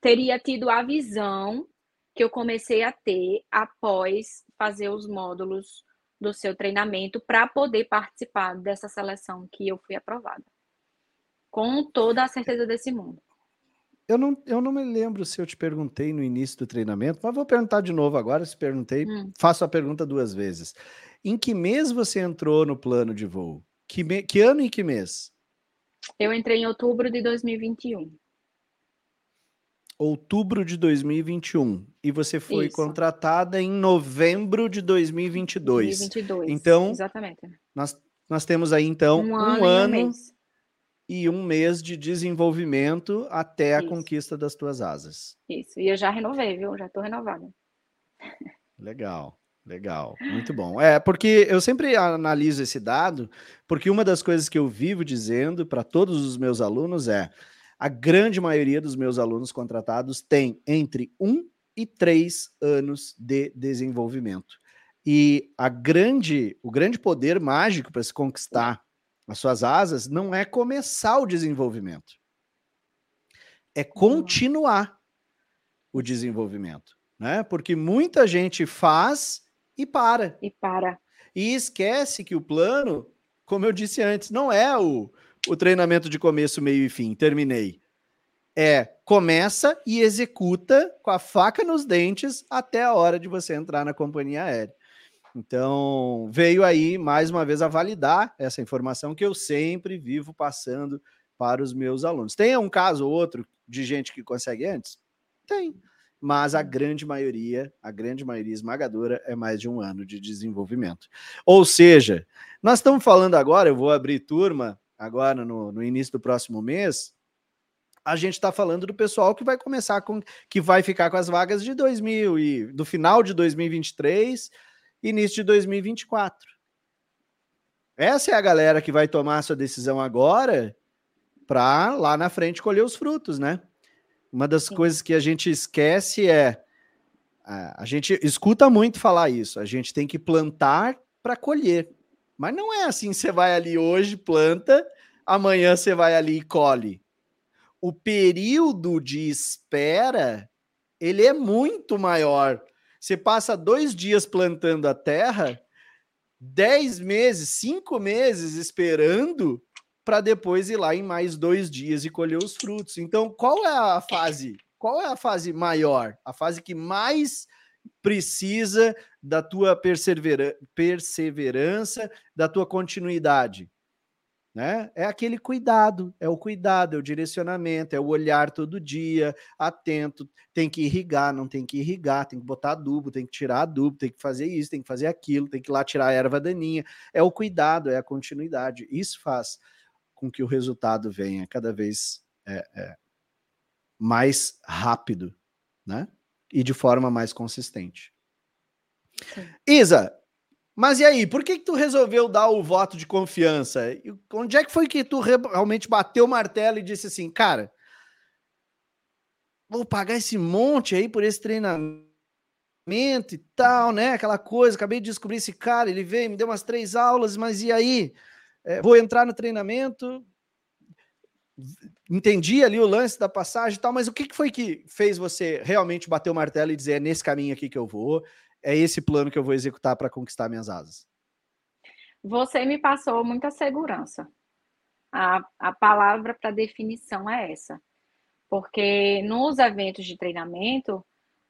teria tido a visão que eu comecei a ter após fazer os módulos do seu treinamento para poder participar dessa seleção que eu fui aprovada. Com toda a certeza desse mundo. Eu não, eu não me lembro se eu te perguntei no início do treinamento, mas vou perguntar de novo agora. Se perguntei, hum. faço a pergunta duas vezes. Em que mês você entrou no plano de voo? Que, me, que ano e que mês? Eu entrei em outubro de 2021. Outubro de 2021. E você foi Isso. contratada em novembro de 2022. 2022. Então, exatamente. Nós, nós temos aí, então, um, um ano, ano um e um mês de desenvolvimento até a conquista das tuas asas. Isso, e eu já renovei, viu? Já estou renovada. Legal. Legal, muito bom. É, porque eu sempre analiso esse dado, porque uma das coisas que eu vivo dizendo para todos os meus alunos é: a grande maioria dos meus alunos contratados tem entre um e três anos de desenvolvimento. E a grande, o grande poder mágico para se conquistar as suas asas não é começar o desenvolvimento, é continuar o desenvolvimento, né? Porque muita gente faz e para. E para. E esquece que o plano, como eu disse antes, não é o, o treinamento de começo, meio e fim, terminei. É começa e executa com a faca nos dentes até a hora de você entrar na companhia aérea. Então, veio aí mais uma vez a validar essa informação que eu sempre vivo passando para os meus alunos. Tem um caso ou outro de gente que consegue antes? Tem mas a grande maioria, a grande maioria esmagadora, é mais de um ano de desenvolvimento. Ou seja, nós estamos falando agora, eu vou abrir turma agora no, no início do próximo mês. A gente está falando do pessoal que vai começar com, que vai ficar com as vagas de 2000 e do final de 2023, início de 2024. Essa é a galera que vai tomar sua decisão agora para lá na frente colher os frutos, né? Uma das Sim. coisas que a gente esquece é a gente escuta muito falar isso. A gente tem que plantar para colher. Mas não é assim, você vai ali hoje, planta, amanhã você vai ali e colhe. O período de espera, ele é muito maior. Você passa dois dias plantando a terra, dez meses, cinco meses esperando para depois ir lá em mais dois dias e colher os frutos. Então, qual é a fase? Qual é a fase maior? A fase que mais precisa da tua perseverança, da tua continuidade. Né? É aquele cuidado, é o cuidado, é o direcionamento, é o olhar todo dia, atento, tem que irrigar, não tem que irrigar, tem que botar adubo, tem que tirar adubo, tem que fazer isso, tem que fazer aquilo, tem que ir lá tirar a erva daninha. É o cuidado, é a continuidade. Isso faz com que o resultado venha cada vez é, é, mais rápido, né? E de forma mais consistente. Sim. Isa, mas e aí, por que, que tu resolveu dar o voto de confiança? Onde é que foi que tu realmente bateu o martelo e disse assim, cara, vou pagar esse monte aí por esse treinamento e tal, né? Aquela coisa, acabei de descobrir esse cara, ele veio, me deu umas três aulas, mas e aí? é, vou entrar no treinamento, entendi ali o lance da passagem e tal, mas o que, que foi que fez você realmente bater o martelo e dizer é nesse caminho aqui que eu vou, é esse plano que eu vou executar para conquistar minhas asas? Você me passou muita segurança. A, a palavra para definição é essa. Porque nos eventos de treinamento,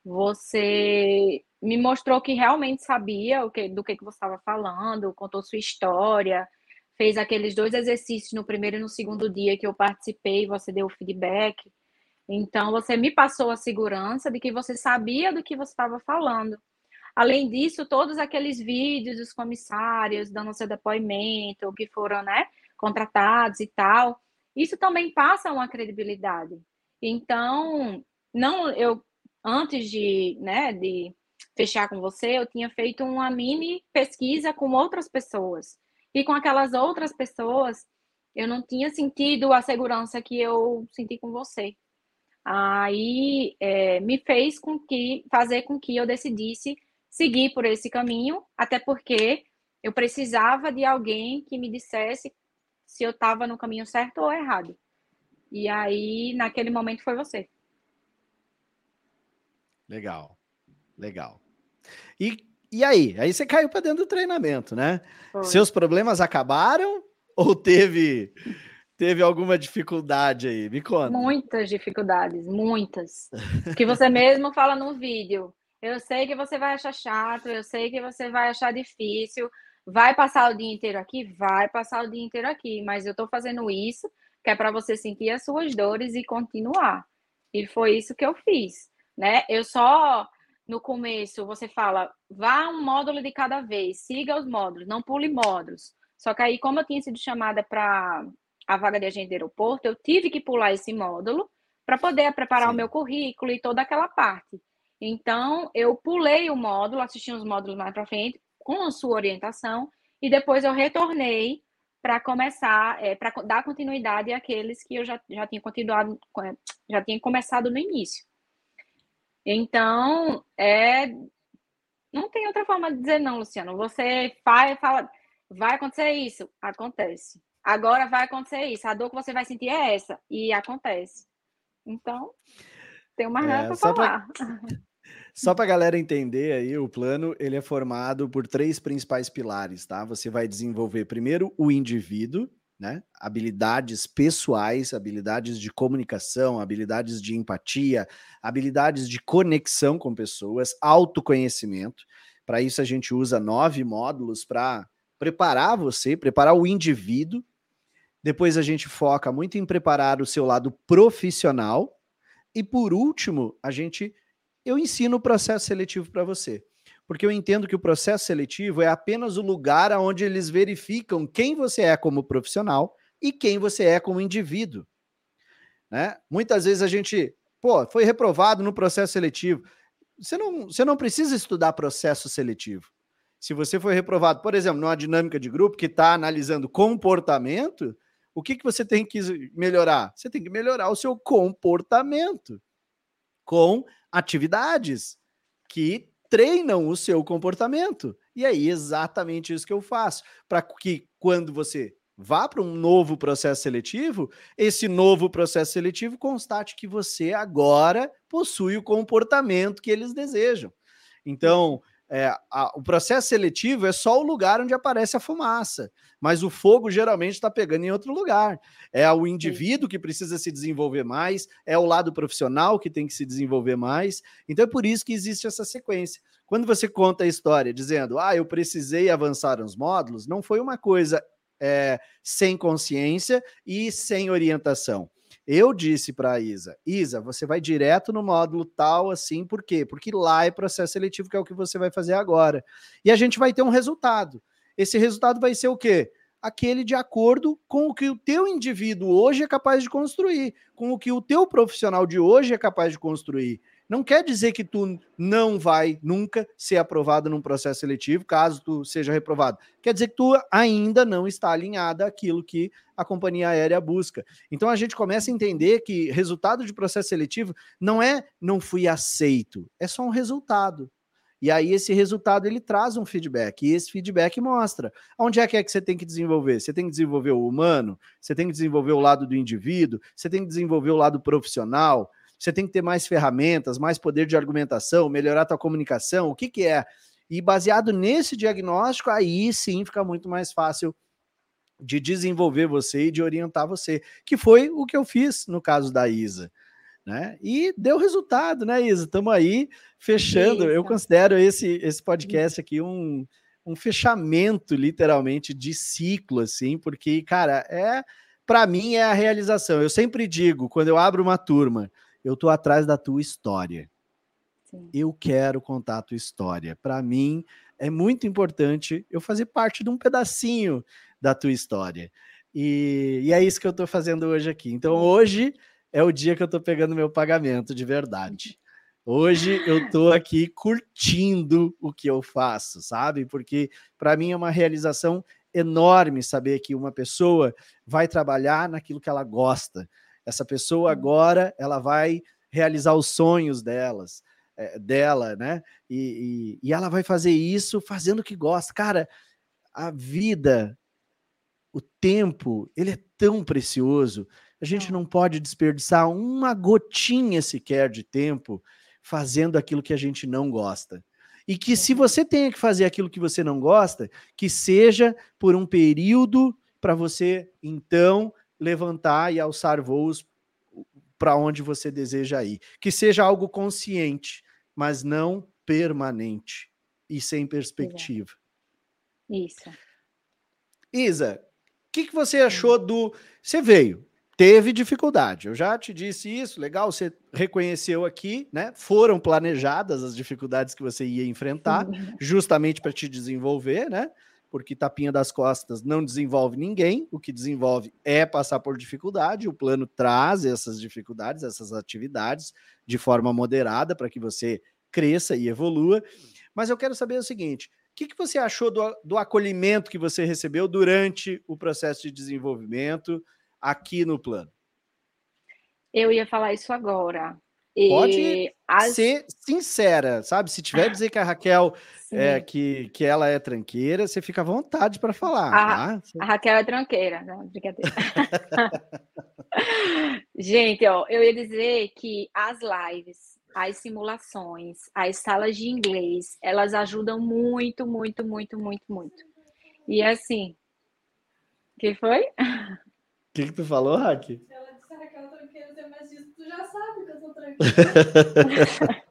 você me mostrou que realmente sabia o que, do que, que você estava falando, contou sua história, fez aqueles dois exercícios no primeiro e no segundo dia que eu participei, você deu o feedback. Então, você me passou a segurança de que você sabia do que você estava falando. Além disso, todos aqueles vídeos dos comissários dando seu depoimento, que foram né, contratados e tal, isso também passa uma credibilidade. Então, não, eu antes de, né, de fechar com você, eu tinha feito uma mini pesquisa com outras pessoas e com aquelas outras pessoas, eu não tinha sentido a segurança que eu senti com você. Aí é, me fez com que fazer com que eu decidisse seguir por esse caminho, até porque eu precisava de alguém que me dissesse se eu estava no caminho certo ou errado. E aí, naquele momento, foi você. Legal, legal. E e aí? Aí você caiu para dentro do treinamento, né? Foi. Seus problemas acabaram ou teve teve alguma dificuldade aí? Me conta. Muitas dificuldades, muitas. Que você mesmo fala no vídeo. Eu sei que você vai achar chato, eu sei que você vai achar difícil. Vai passar o dia inteiro aqui? Vai passar o dia inteiro aqui, mas eu tô fazendo isso que é para você sentir as suas dores e continuar. E foi isso que eu fiz, né? Eu só no começo você fala, vá um módulo de cada vez, siga os módulos, não pule módulos. Só que aí, como eu tinha sido chamada para a vaga de agente de aeroporto, eu tive que pular esse módulo para poder preparar Sim. o meu currículo e toda aquela parte. Então, eu pulei o módulo, assisti os módulos mais para frente, com a sua orientação, e depois eu retornei para começar, é, para dar continuidade àqueles que eu já, já tinha continuado, já tinha começado no início. Então, é, não tem outra forma de dizer não, Luciano. Você faz, fala, vai acontecer isso, acontece. Agora vai acontecer isso. A dor que você vai sentir é essa e acontece. Então, tem uma é, para falar. Pra... Só para a galera entender aí, o plano ele é formado por três principais pilares, tá? Você vai desenvolver primeiro o indivíduo, né? Habilidades pessoais, habilidades de comunicação, habilidades de empatia, habilidades de conexão com pessoas, autoconhecimento. Para isso a gente usa nove módulos para preparar você, preparar o indivíduo. Depois a gente foca muito em preparar o seu lado profissional. E por último, a gente eu ensino o processo seletivo para você. Porque eu entendo que o processo seletivo é apenas o lugar onde eles verificam quem você é como profissional e quem você é como indivíduo. Né? Muitas vezes a gente, pô, foi reprovado no processo seletivo. Você não, você não precisa estudar processo seletivo. Se você foi reprovado, por exemplo, numa dinâmica de grupo que está analisando comportamento, o que, que você tem que melhorar? Você tem que melhorar o seu comportamento com atividades que treinam o seu comportamento. E aí, exatamente isso que eu faço. Para que quando você vá para um novo processo seletivo, esse novo processo seletivo constate que você agora possui o comportamento que eles desejam. Então, é, a, o processo seletivo é só o lugar onde aparece a fumaça, mas o fogo geralmente está pegando em outro lugar. É o indivíduo que precisa se desenvolver mais, é o lado profissional que tem que se desenvolver mais. Então é por isso que existe essa sequência. Quando você conta a história dizendo, ah, eu precisei avançar nos módulos, não foi uma coisa é, sem consciência e sem orientação. Eu disse para Isa, Isa, você vai direto no módulo tal, assim, por quê? Porque lá é processo seletivo, que é o que você vai fazer agora. E a gente vai ter um resultado. Esse resultado vai ser o quê? Aquele de acordo com o que o teu indivíduo hoje é capaz de construir, com o que o teu profissional de hoje é capaz de construir. Não quer dizer que tu não vai nunca ser aprovado num processo seletivo, caso tu seja reprovado. Quer dizer que tu ainda não está alinhada àquilo que a companhia aérea busca. Então a gente começa a entender que resultado de processo seletivo não é não fui aceito, é só um resultado. E aí esse resultado ele traz um feedback, e esse feedback mostra onde é que é que você tem que desenvolver. Você tem que desenvolver o humano, você tem que desenvolver o lado do indivíduo, você tem que desenvolver o lado profissional, você tem que ter mais ferramentas, mais poder de argumentação, melhorar a tua comunicação, o que que é? E baseado nesse diagnóstico, aí sim fica muito mais fácil de desenvolver você e de orientar você, que foi o que eu fiz no caso da Isa. Né? E deu resultado, né, Isa? Estamos aí fechando. Eu considero esse, esse podcast aqui um, um fechamento, literalmente, de ciclo, assim, porque, cara, é para mim é a realização. Eu sempre digo, quando eu abro uma turma, eu estou atrás da tua história. Sim. Eu quero contar a tua história. Para mim, é muito importante eu fazer parte de um pedacinho da tua história. E, e é isso que eu estou fazendo hoje aqui. Então, hoje é o dia que eu estou pegando meu pagamento de verdade. Hoje eu estou aqui curtindo o que eu faço, sabe? Porque para mim é uma realização enorme saber que uma pessoa vai trabalhar naquilo que ela gosta, essa pessoa uhum. agora ela vai realizar os sonhos delas, é, dela, né? E, e, e ela vai fazer isso fazendo o que gosta. Cara, a vida, o tempo, ele é tão precioso. A gente não pode desperdiçar uma gotinha sequer de tempo fazendo aquilo que a gente não gosta. E que se você tenha que fazer aquilo que você não gosta, que seja por um período para você então levantar e alçar voos para onde você deseja ir. Que seja algo consciente, mas não permanente e sem perspectiva. Isso. Isa, o que, que você achou do. Você veio, teve dificuldade. Eu já te disse isso, legal, você reconheceu aqui, né? Foram planejadas as dificuldades que você ia enfrentar, justamente para te desenvolver, né? Porque tapinha das costas não desenvolve ninguém, o que desenvolve é passar por dificuldade, o plano traz essas dificuldades, essas atividades de forma moderada para que você cresça e evolua. Mas eu quero saber o seguinte: o que, que você achou do, do acolhimento que você recebeu durante o processo de desenvolvimento aqui no plano? Eu ia falar isso agora. Pode as... ser sincera, sabe? Se tiver dizer que a Raquel é, que, que ela é tranqueira, você fica à vontade para falar. A, tá? a, Raquel é tranqueira, não, brincadeira. Gente, ó, eu ia dizer que as lives, as simulações, as salas de inglês, elas ajudam muito, muito, muito, muito, muito. E assim, que foi? O que, que tu falou, Raquel, tranqueira, mas isso tu já sabe que eu sou tranquila.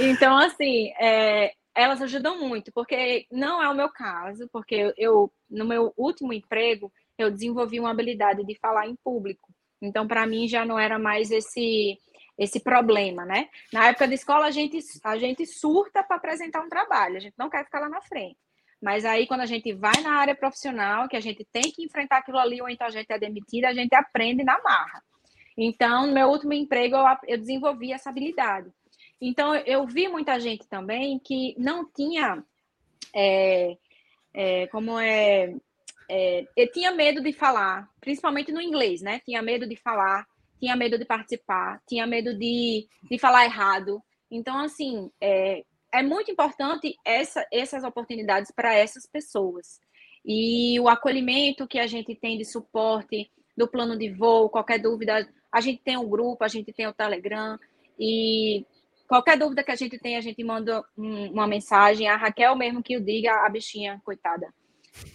então, assim, é, elas ajudam muito, porque não é o meu caso, porque eu, no meu último emprego, eu desenvolvi uma habilidade de falar em público. Então, para mim, já não era mais esse esse problema, né? Na época da escola, a gente, a gente surta para apresentar um trabalho, a gente não quer ficar lá na frente. Mas aí, quando a gente vai na área profissional, que a gente tem que enfrentar aquilo ali, ou então a gente é demitida, a gente aprende na marra. Então, no meu último emprego, eu, eu desenvolvi essa habilidade. Então, eu vi muita gente também que não tinha, é, é, como é, é, eu tinha medo de falar, principalmente no inglês, né? Tinha medo de falar, tinha medo de participar, tinha medo de, de falar errado. Então, assim, é, é muito importante essa, essas oportunidades para essas pessoas. E o acolhimento que a gente tem de suporte do plano de voo, qualquer dúvida, a gente tem um grupo, a gente tem o Telegram, e Qualquer dúvida que a gente tem, a gente manda um, uma mensagem. A Raquel mesmo que o diga, a bichinha, coitada.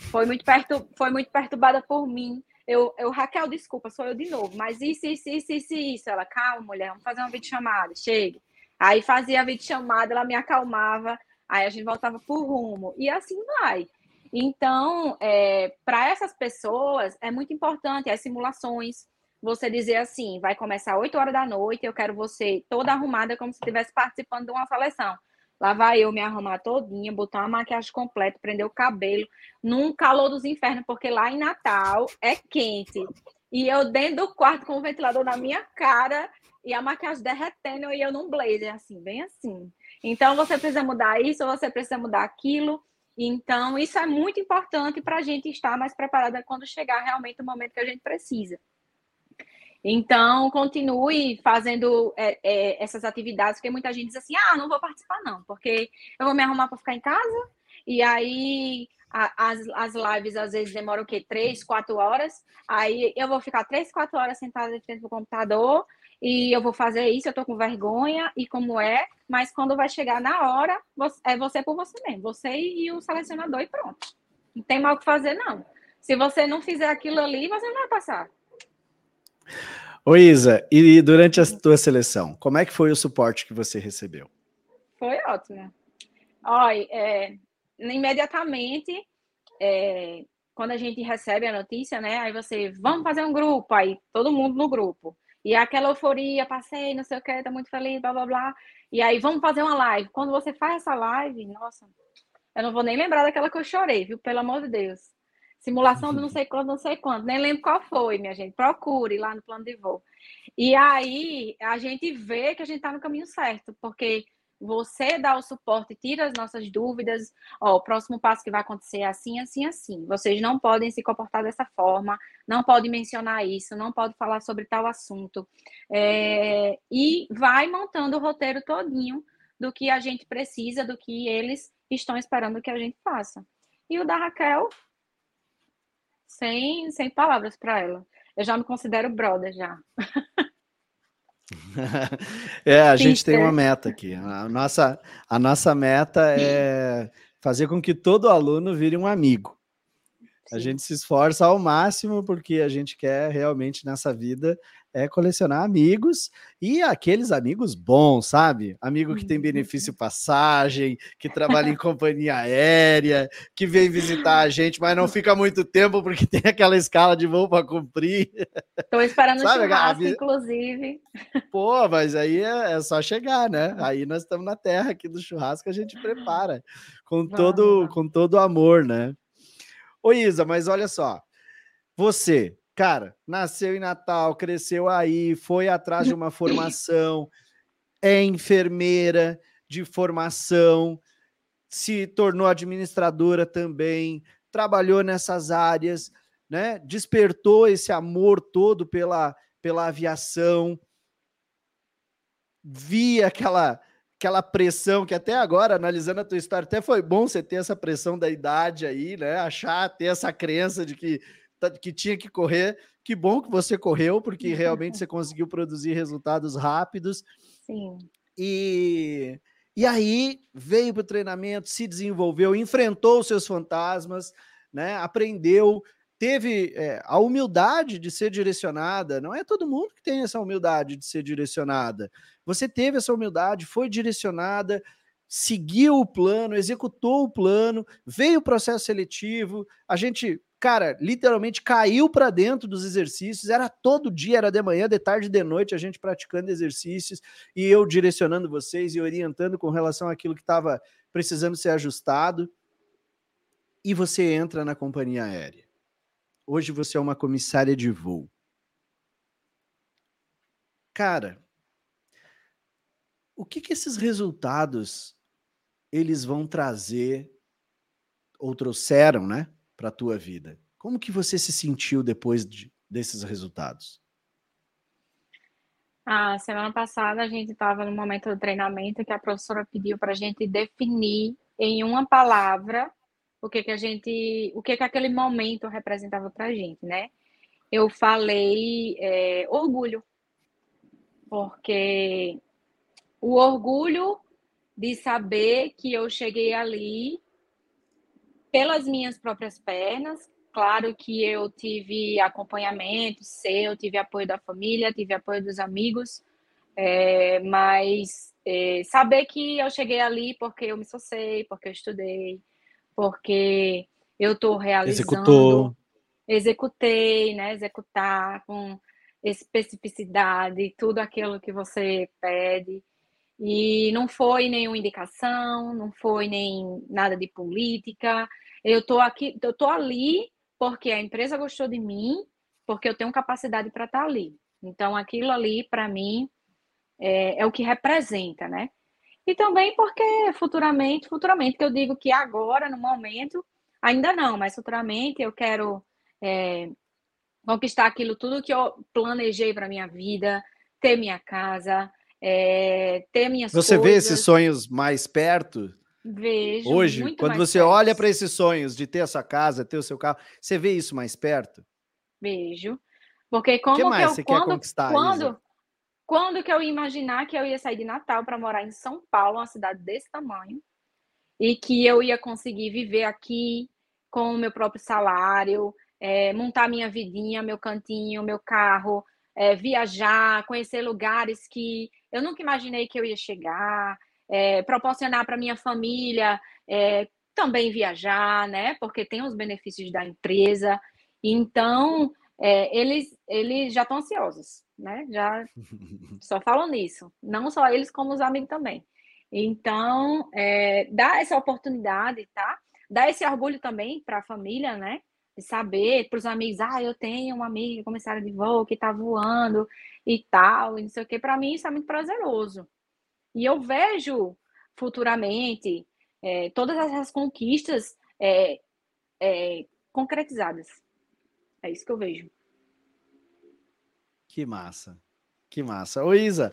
Foi muito, pertu foi muito perturbada por mim. Eu, eu, Raquel, desculpa, sou eu de novo. Mas isso, isso, isso, isso, isso. Ela, calma, mulher, vamos fazer uma videochamada, chegue. Aí fazia a videochamada, ela me acalmava, aí a gente voltava por rumo. E assim vai. Então, é, para essas pessoas, é muito importante as simulações, você dizer assim, vai começar 8 horas da noite, eu quero você toda arrumada como se estivesse participando de uma seleção. Lá vai eu me arrumar todinha, botar uma maquiagem completa, prender o cabelo, num calor dos infernos, porque lá em Natal é quente. E eu dentro do quarto com o ventilador na minha cara e a maquiagem derretendo e eu num blazer, assim, bem assim. Então você precisa mudar isso, você precisa mudar aquilo. Então, isso é muito importante para a gente estar mais preparada quando chegar realmente o momento que a gente precisa. Então, continue fazendo é, é, essas atividades, porque muita gente diz assim: ah, não vou participar, não, porque eu vou me arrumar para ficar em casa, e aí a, as, as lives às vezes demoram o quê? Três, quatro horas, aí eu vou ficar três, quatro horas sentada frente do computador, e eu vou fazer isso, eu tô com vergonha, e como é, mas quando vai chegar na hora, é você por você mesmo, você e o selecionador, e pronto. Não tem mal o que fazer, não. Se você não fizer aquilo ali, você não vai passar. Ô Isa, e durante a tua seleção, como é que foi o suporte que você recebeu? Foi ótimo. Olha, é, imediatamente, é, quando a gente recebe a notícia, né? Aí você, vamos fazer um grupo, aí todo mundo no grupo. E aquela euforia, passei, não sei o que, tá muito feliz, blá blá blá. E aí, vamos fazer uma live. Quando você faz essa live, nossa, eu não vou nem lembrar daquela que eu chorei, viu? Pelo amor de Deus. Simulação do não sei quanto, não sei quanto. Nem lembro qual foi, minha gente. Procure lá no plano de voo. E aí a gente vê que a gente está no caminho certo, porque você dá o suporte, tira as nossas dúvidas. Ó, o próximo passo que vai acontecer é assim, assim, assim. Vocês não podem se comportar dessa forma, não podem mencionar isso, não podem falar sobre tal assunto. É, e vai montando o roteiro todinho do que a gente precisa, do que eles estão esperando que a gente faça. E o da Raquel sem, sem palavras para ela. Eu já me considero brother já. é, a gente tem uma meta aqui. A nossa, a nossa meta é fazer com que todo aluno vire um amigo. Sim. A gente se esforça ao máximo porque a gente quer realmente nessa vida é colecionar amigos e aqueles amigos bons, sabe? Amigo que tem uhum. benefício passagem, que trabalha em companhia aérea, que vem visitar a gente, mas não fica muito tempo porque tem aquela escala de voo para cumprir. Estou esperando o churrasco, inclusive. Pô, mas aí é, é, só chegar, né? Aí nós estamos na terra aqui do churrasco, a gente prepara com todo, com todo amor, né? Ô Isa, mas olha só, você Cara, nasceu em Natal, cresceu aí, foi atrás de uma formação, é enfermeira de formação, se tornou administradora também, trabalhou nessas áreas, né? Despertou esse amor todo pela, pela aviação, via aquela aquela pressão que até agora, analisando a tua história, até foi bom você ter essa pressão da idade aí, né? Achar, ter essa crença de que, que tinha que correr. Que bom que você correu, porque realmente você conseguiu produzir resultados rápidos. Sim. E, e aí veio para o treinamento, se desenvolveu, enfrentou os seus fantasmas, né? Aprendeu, teve é, a humildade de ser direcionada. Não é todo mundo que tem essa humildade de ser direcionada. Você teve essa humildade, foi direcionada, seguiu o plano, executou o plano, veio o processo seletivo. A gente, cara, literalmente caiu para dentro dos exercícios. Era todo dia, era de manhã, de tarde, de noite, a gente praticando exercícios e eu direcionando vocês e orientando com relação àquilo que estava precisando ser ajustado. E você entra na companhia aérea. Hoje você é uma comissária de voo. Cara, o que, que esses resultados eles vão trazer ou trouxeram, né, para a tua vida? Como que você se sentiu depois de, desses resultados? A semana passada a gente estava no momento do treinamento que a professora pediu para a gente definir em uma palavra o que que a gente, o que que aquele momento representava para a gente, né? Eu falei é, orgulho, porque o orgulho de saber que eu cheguei ali pelas minhas próprias pernas. Claro que eu tive acompanhamento seu, tive apoio da família, tive apoio dos amigos, é, mas é, saber que eu cheguei ali porque eu me socei, porque eu estudei, porque eu estou realizando. Executou. Executei, né? Executar com especificidade, tudo aquilo que você pede. E não foi nenhuma indicação, não foi nem nada de política. Eu estou aqui, eu tô ali porque a empresa gostou de mim, porque eu tenho capacidade para estar tá ali. Então, aquilo ali, para mim, é, é, o que representa, né? E também porque futuramente, futuramente, que eu digo que agora, no momento, ainda não, mas futuramente eu quero é, conquistar aquilo tudo que eu planejei para minha vida, ter minha casa, é, ter minhas Você coisas. vê esses sonhos mais perto? Vejo. Hoje, quando você perto. olha para esses sonhos de ter a sua casa, ter o seu carro, você vê isso mais perto? Vejo. Porque como que, mais que eu, você quando, quer conquistar, quando, Isa? Quando que eu ia imaginar que eu ia sair de Natal para morar em São Paulo, uma cidade desse tamanho, e que eu ia conseguir viver aqui com o meu próprio salário, é, montar minha vidinha, meu cantinho, meu carro, é, viajar, conhecer lugares que eu nunca imaginei que eu ia chegar, é, proporcionar para minha família é, também viajar, né? Porque tem os benefícios da empresa. Então, é, eles, eles já estão ansiosos né? Já só falam nisso. Não só eles, como os amigos também. Então, é, dá essa oportunidade, tá? Dá esse orgulho também para a família, né? De saber, para os amigos, ah, eu tenho uma amiga comissária de voo que está voando e tal, e não sei o quê. Para mim, isso é muito prazeroso. E eu vejo futuramente é, todas essas conquistas é, é, concretizadas. É isso que eu vejo. Que massa. Que massa. Ô, Isa,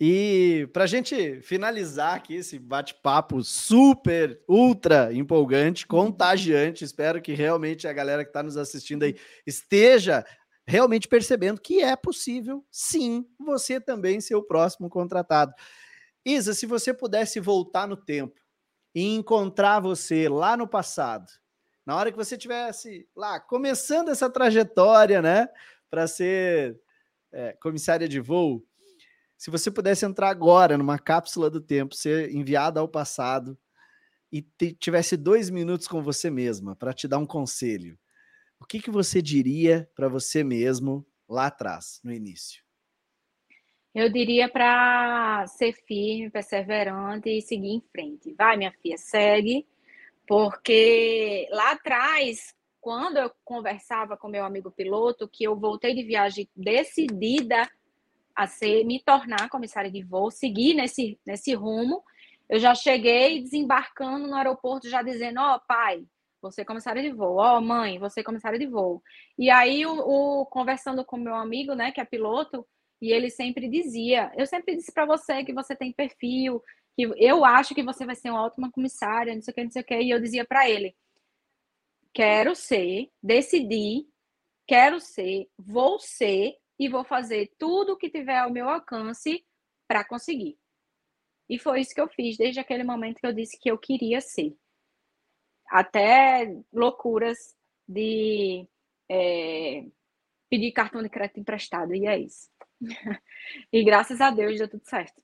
e para a gente finalizar aqui esse bate-papo super, ultra empolgante, contagiante, espero que realmente a galera que está nos assistindo aí esteja realmente percebendo que é possível, sim, você também ser o próximo contratado. Isa, se você pudesse voltar no tempo e encontrar você lá no passado, na hora que você tivesse lá começando essa trajetória, né, para ser é, comissária de voo, se você pudesse entrar agora numa cápsula do tempo, ser enviada ao passado e tivesse dois minutos com você mesma para te dar um conselho, o que, que você diria para você mesmo lá atrás, no início? Eu diria para ser firme, perseverante e seguir em frente. Vai, minha filha, segue, porque lá atrás, quando eu conversava com meu amigo piloto, que eu voltei de viagem decidida a ser, me tornar comissária de voo, seguir nesse, nesse rumo, eu já cheguei desembarcando no aeroporto, já dizendo, ó, oh, pai, você é comissária de voo, ó, oh, mãe, você é comissária de voo. E aí, o, o, conversando com meu amigo, né, que é piloto, e ele sempre dizia, eu sempre disse para você que você tem perfil, que eu acho que você vai ser uma ótima comissária, não sei o que, não sei o que, e eu dizia para ele, quero ser, decidi, quero ser, vou ser e vou fazer tudo o que tiver ao meu alcance para conseguir. E foi isso que eu fiz desde aquele momento que eu disse que eu queria ser. Até loucuras de é, pedir cartão de crédito emprestado, e é isso. e graças a Deus deu tudo certo.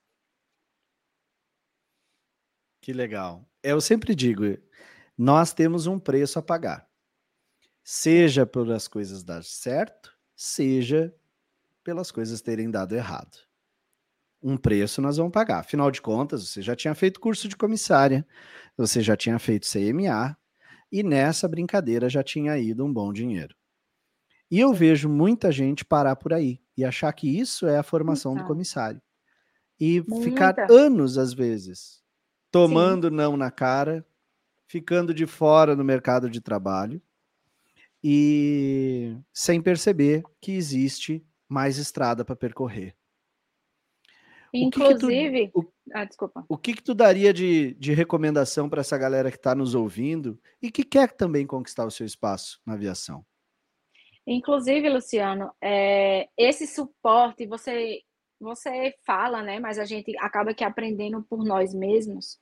Que legal. Eu sempre digo, nós temos um preço a pagar. Seja pelas coisas dar certo, seja pelas coisas terem dado errado. Um preço nós vamos pagar. Afinal de contas, você já tinha feito curso de comissária, você já tinha feito CMA, e nessa brincadeira já tinha ido um bom dinheiro. E eu vejo muita gente parar por aí e achar que isso é a formação do comissário. E muita. ficar anos, às vezes, tomando Sim. não na cara, ficando de fora no mercado de trabalho e sem perceber que existe mais estrada para percorrer. Inclusive, o que, que tu, o, ah, desculpa. O que, que tu daria de, de recomendação para essa galera que está nos ouvindo e que quer também conquistar o seu espaço na aviação? Inclusive, Luciano, é, esse suporte você você fala, né? Mas a gente acaba que aprendendo por nós mesmos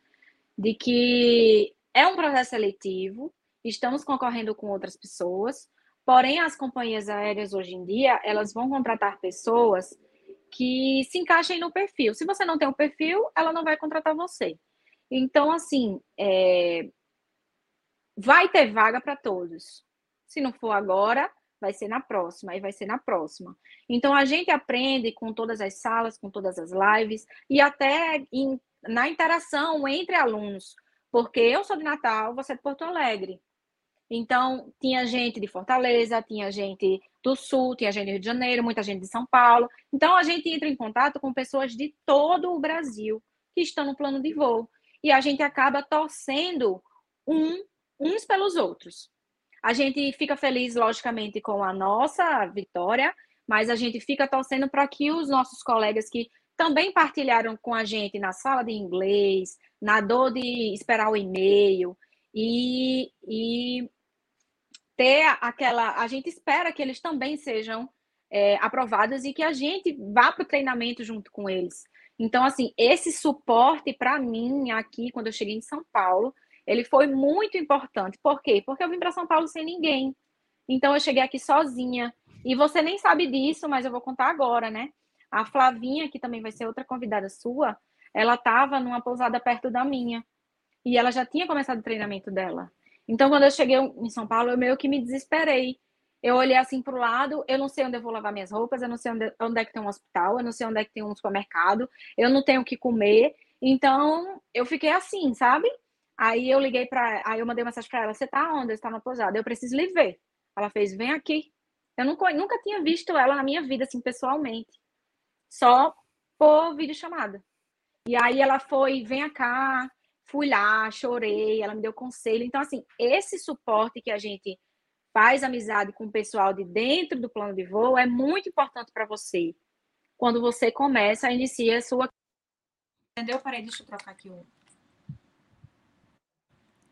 de que é um processo seletivo, estamos concorrendo com outras pessoas, porém as companhias aéreas hoje em dia elas vão contratar pessoas que se encaixem no perfil. Se você não tem o um perfil, ela não vai contratar você. Então, assim, é... vai ter vaga para todos. Se não for agora, vai ser na próxima, e vai ser na próxima. Então, a gente aprende com todas as salas, com todas as lives, e até em, na interação entre alunos, porque eu sou de Natal, você é de Porto Alegre. Então, tinha gente de Fortaleza, tinha gente do Sul, tinha gente do Rio de Janeiro, muita gente de São Paulo. Então, a gente entra em contato com pessoas de todo o Brasil que estão no plano de voo. E a gente acaba torcendo um, uns pelos outros. A gente fica feliz, logicamente, com a nossa vitória, mas a gente fica torcendo para que os nossos colegas que também partilharam com a gente na sala de inglês, na dor de esperar o e-mail e, e ter aquela. A gente espera que eles também sejam é, aprovados e que a gente vá para o treinamento junto com eles. Então, assim, esse suporte para mim aqui, quando eu cheguei em São Paulo, ele foi muito importante. Por quê? Porque eu vim para São Paulo sem ninguém. Então eu cheguei aqui sozinha. E você nem sabe disso, mas eu vou contar agora, né? A Flavinha, que também vai ser outra convidada sua, ela estava numa pousada perto da minha. E ela já tinha começado o treinamento dela. Então, quando eu cheguei em São Paulo, eu meio que me desesperei. Eu olhei assim para o lado, eu não sei onde eu vou lavar minhas roupas, eu não sei onde, onde é que tem um hospital, eu não sei onde é que tem um supermercado, eu não tenho o que comer. Então, eu fiquei assim, sabe? Aí eu liguei para, aí eu mandei uma mensagem para ela: "Você tá onde? Está na pousada. Eu preciso lhe ver". Ela fez: "Vem aqui". Eu nunca, nunca tinha visto ela na minha vida assim pessoalmente. Só por vídeo chamada. E aí ela foi: "Vem cá". Fui lá, chorei, ela me deu conselho. Então assim, esse suporte que a gente faz amizade com o pessoal de dentro do plano de voo é muito importante para você. Quando você começa a iniciar a sua Entendeu? Parei, deixa eu trocar aqui o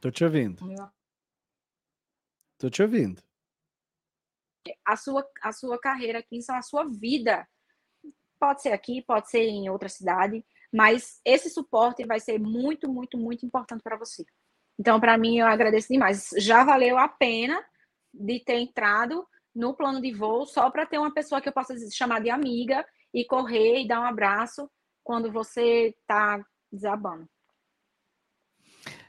Tô te ouvindo. Tô te ouvindo. A sua, a sua carreira aqui, são a sua vida. Pode ser aqui, pode ser em outra cidade, mas esse suporte vai ser muito, muito, muito importante para você. Então, para mim, eu agradeço demais. Já valeu a pena de ter entrado no plano de voo só para ter uma pessoa que eu possa chamar de amiga e correr e dar um abraço quando você está desabando.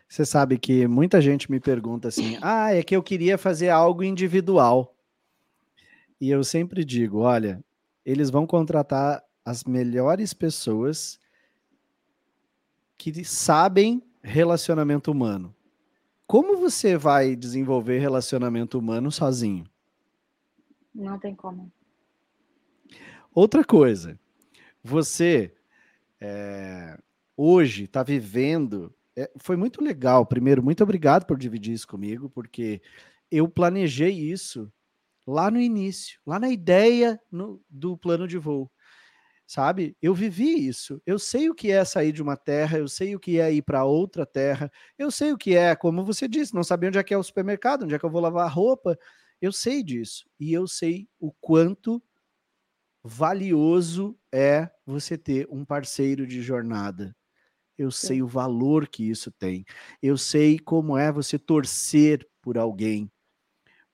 Você sabe que muita gente me pergunta assim: ah, é que eu queria fazer algo individual. E eu sempre digo: olha, eles vão contratar as melhores pessoas que sabem relacionamento humano. Como você vai desenvolver relacionamento humano sozinho? Não tem como. Outra coisa, você é, hoje está vivendo. É, foi muito legal. Primeiro, muito obrigado por dividir isso comigo, porque eu planejei isso lá no início, lá na ideia no, do plano de voo. Sabe? Eu vivi isso. Eu sei o que é sair de uma terra, eu sei o que é ir para outra terra, eu sei o que é, como você disse, não saber onde é que é o supermercado, onde é que eu vou lavar a roupa. Eu sei disso. E eu sei o quanto valioso é você ter um parceiro de jornada. Eu sei o valor que isso tem. Eu sei como é você torcer por alguém.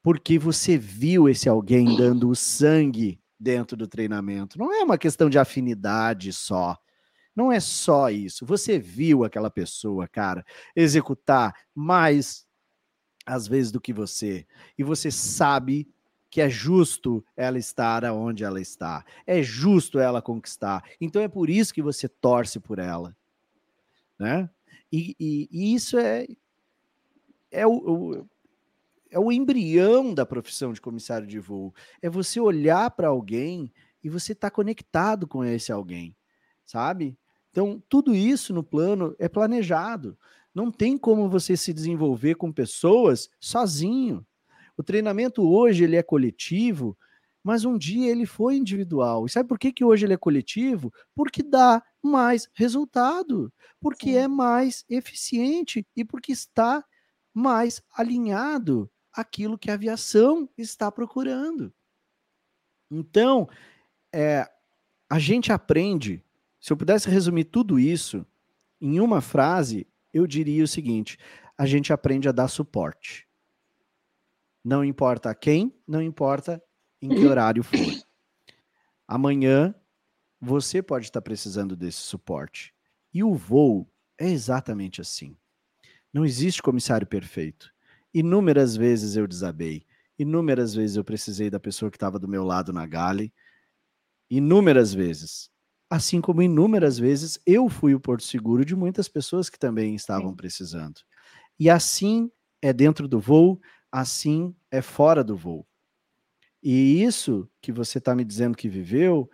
Porque você viu esse alguém dando o sangue dentro do treinamento. Não é uma questão de afinidade só. Não é só isso. Você viu aquela pessoa, cara, executar mais às vezes do que você. E você sabe que é justo ela estar onde ela está. É justo ela conquistar. Então é por isso que você torce por ela. Né? E, e, e isso é, é o, o, é o embrião da profissão de comissário de voo. É você olhar para alguém e você estar tá conectado com esse alguém, sabe? Então, tudo isso no plano é planejado. Não tem como você se desenvolver com pessoas sozinho. O treinamento hoje ele é coletivo, mas um dia ele foi individual. E sabe por que, que hoje ele é coletivo? Porque dá mais resultado, porque Sim. é mais eficiente e porque está mais alinhado aquilo que a aviação está procurando. Então, é, a gente aprende. Se eu pudesse resumir tudo isso em uma frase, eu diria o seguinte: a gente aprende a dar suporte. Não importa quem, não importa em que horário for. Amanhã você pode estar precisando desse suporte. E o voo é exatamente assim. Não existe comissário perfeito. Inúmeras vezes eu desabei. Inúmeras vezes eu precisei da pessoa que estava do meu lado na gale. Inúmeras vezes. Assim como inúmeras vezes eu fui o porto seguro de muitas pessoas que também estavam Sim. precisando. E assim é dentro do voo, assim é fora do voo. E isso que você está me dizendo que viveu,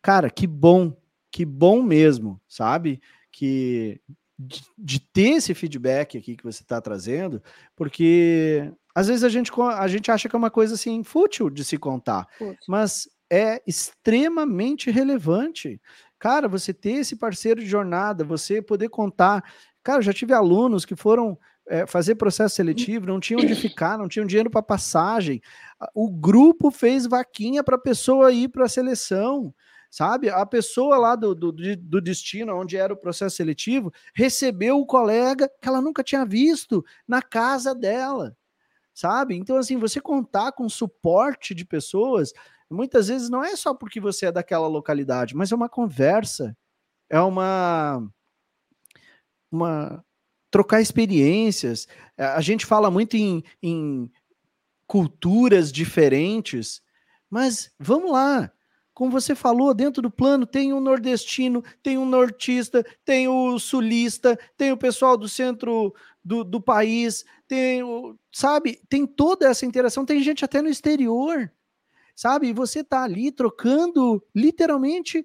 cara, que bom, que bom mesmo, sabe? Que de, de ter esse feedback aqui que você está trazendo, porque às vezes a gente, a gente acha que é uma coisa assim fútil de se contar, fútil. mas é extremamente relevante. Cara, você ter esse parceiro de jornada, você poder contar. Cara, já tive alunos que foram é, fazer processo seletivo, não tinham onde ficar, não tinham dinheiro para passagem. O grupo fez vaquinha para a pessoa ir para a seleção, sabe? A pessoa lá do, do, do, destino, onde era o processo seletivo, recebeu o colega que ela nunca tinha visto na casa dela, sabe? Então, assim, você contar com suporte de pessoas, muitas vezes não é só porque você é daquela localidade, mas é uma conversa, é uma. Uma, trocar experiências. É, a gente fala muito em, em culturas diferentes, mas vamos lá. Como você falou, dentro do plano tem um nordestino, tem um nortista, tem o sulista, tem o pessoal do centro do, do país, tem o, sabe, tem toda essa interação, tem gente até no exterior, sabe? E você tá ali trocando literalmente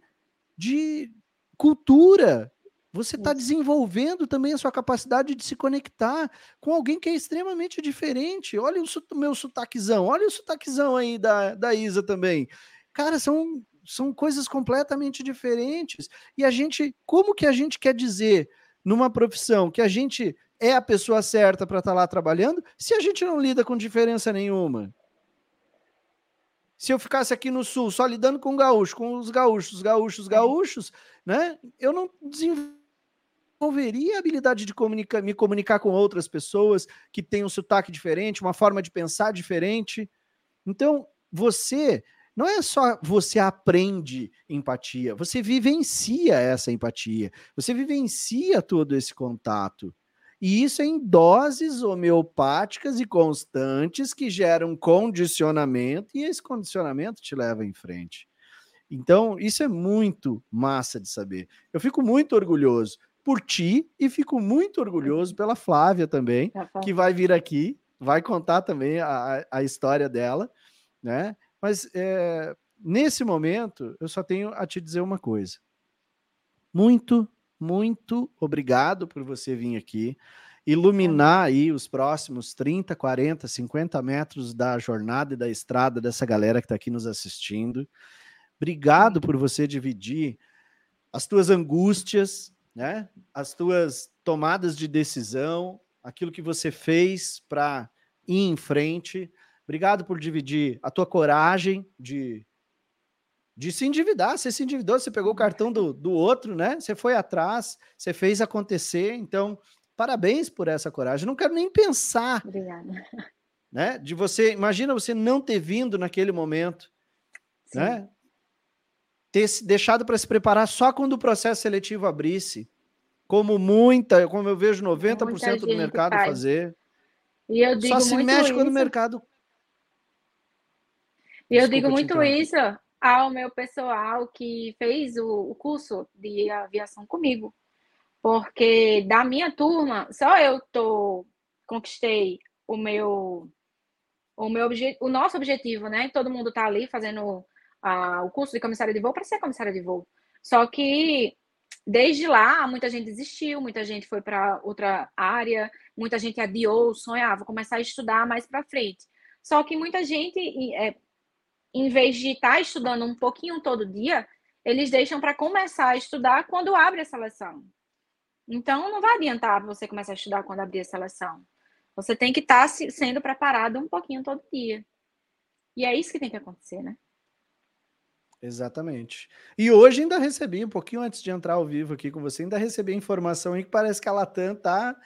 de cultura, você está desenvolvendo também a sua capacidade de se conectar com alguém que é extremamente diferente. Olha o meu sotaquezão, olha o sotaquezão aí da, da Isa também. Cara, são, são coisas completamente diferentes. E a gente, como que a gente quer dizer numa profissão que a gente é a pessoa certa para estar tá lá trabalhando, se a gente não lida com diferença nenhuma? Se eu ficasse aqui no sul só lidando com gaúcho, com os gaúchos, gaúchos, gaúchos, né? Eu não desenvolveria a habilidade de comunica me comunicar com outras pessoas que têm um sotaque diferente, uma forma de pensar diferente. Então, você não é só você aprende empatia, você vivencia essa empatia, você vivencia todo esse contato. E isso é em doses homeopáticas e constantes que geram condicionamento, e esse condicionamento te leva em frente. Então, isso é muito massa de saber. Eu fico muito orgulhoso por ti e fico muito orgulhoso pela Flávia também, que vai vir aqui, vai contar também a, a história dela, né? Mas é, nesse momento eu só tenho a te dizer uma coisa. muito, muito obrigado por você vir aqui iluminar aí os próximos 30, 40, 50 metros da jornada e da estrada dessa galera que está aqui nos assistindo. Obrigado por você dividir as tuas angústias, né? As tuas tomadas de decisão, aquilo que você fez para ir em frente. Obrigado por dividir a tua coragem de de se endividar. Você se endividou, você pegou o cartão do, do outro, né? Você foi atrás, você fez acontecer. Então, Parabéns por essa coragem. Não quero nem pensar. Obrigada. Né? De você, imagina você não ter vindo naquele momento, Sim. né? Ter se deixado para se preparar só quando o processo seletivo abrisse, como muita, como eu vejo 90% do mercado faz. fazer. E eu digo só se mexe isso. quando o mercado E eu digo muito isso ao meu pessoal que fez o, o curso de aviação comigo porque da minha turma, só eu tô conquistei o meu o meu o nosso objetivo, né? Todo mundo tá ali fazendo o curso de comissário de voo para ser comissário de voo. Só que desde lá muita gente desistiu, muita gente foi para outra área, muita gente adiou, sonhava, vou começar a estudar mais para frente. Só que muita gente, é, em vez de estar tá estudando um pouquinho todo dia, eles deixam para começar a estudar quando abre a seleção. Então, não vai adiantar você começar a estudar quando abrir a seleção. Você tem que estar tá sendo preparado um pouquinho todo dia. E é isso que tem que acontecer, né? Exatamente. E hoje ainda recebi, um pouquinho antes de entrar ao vivo aqui com você, ainda recebi informação aí que parece que a Latam está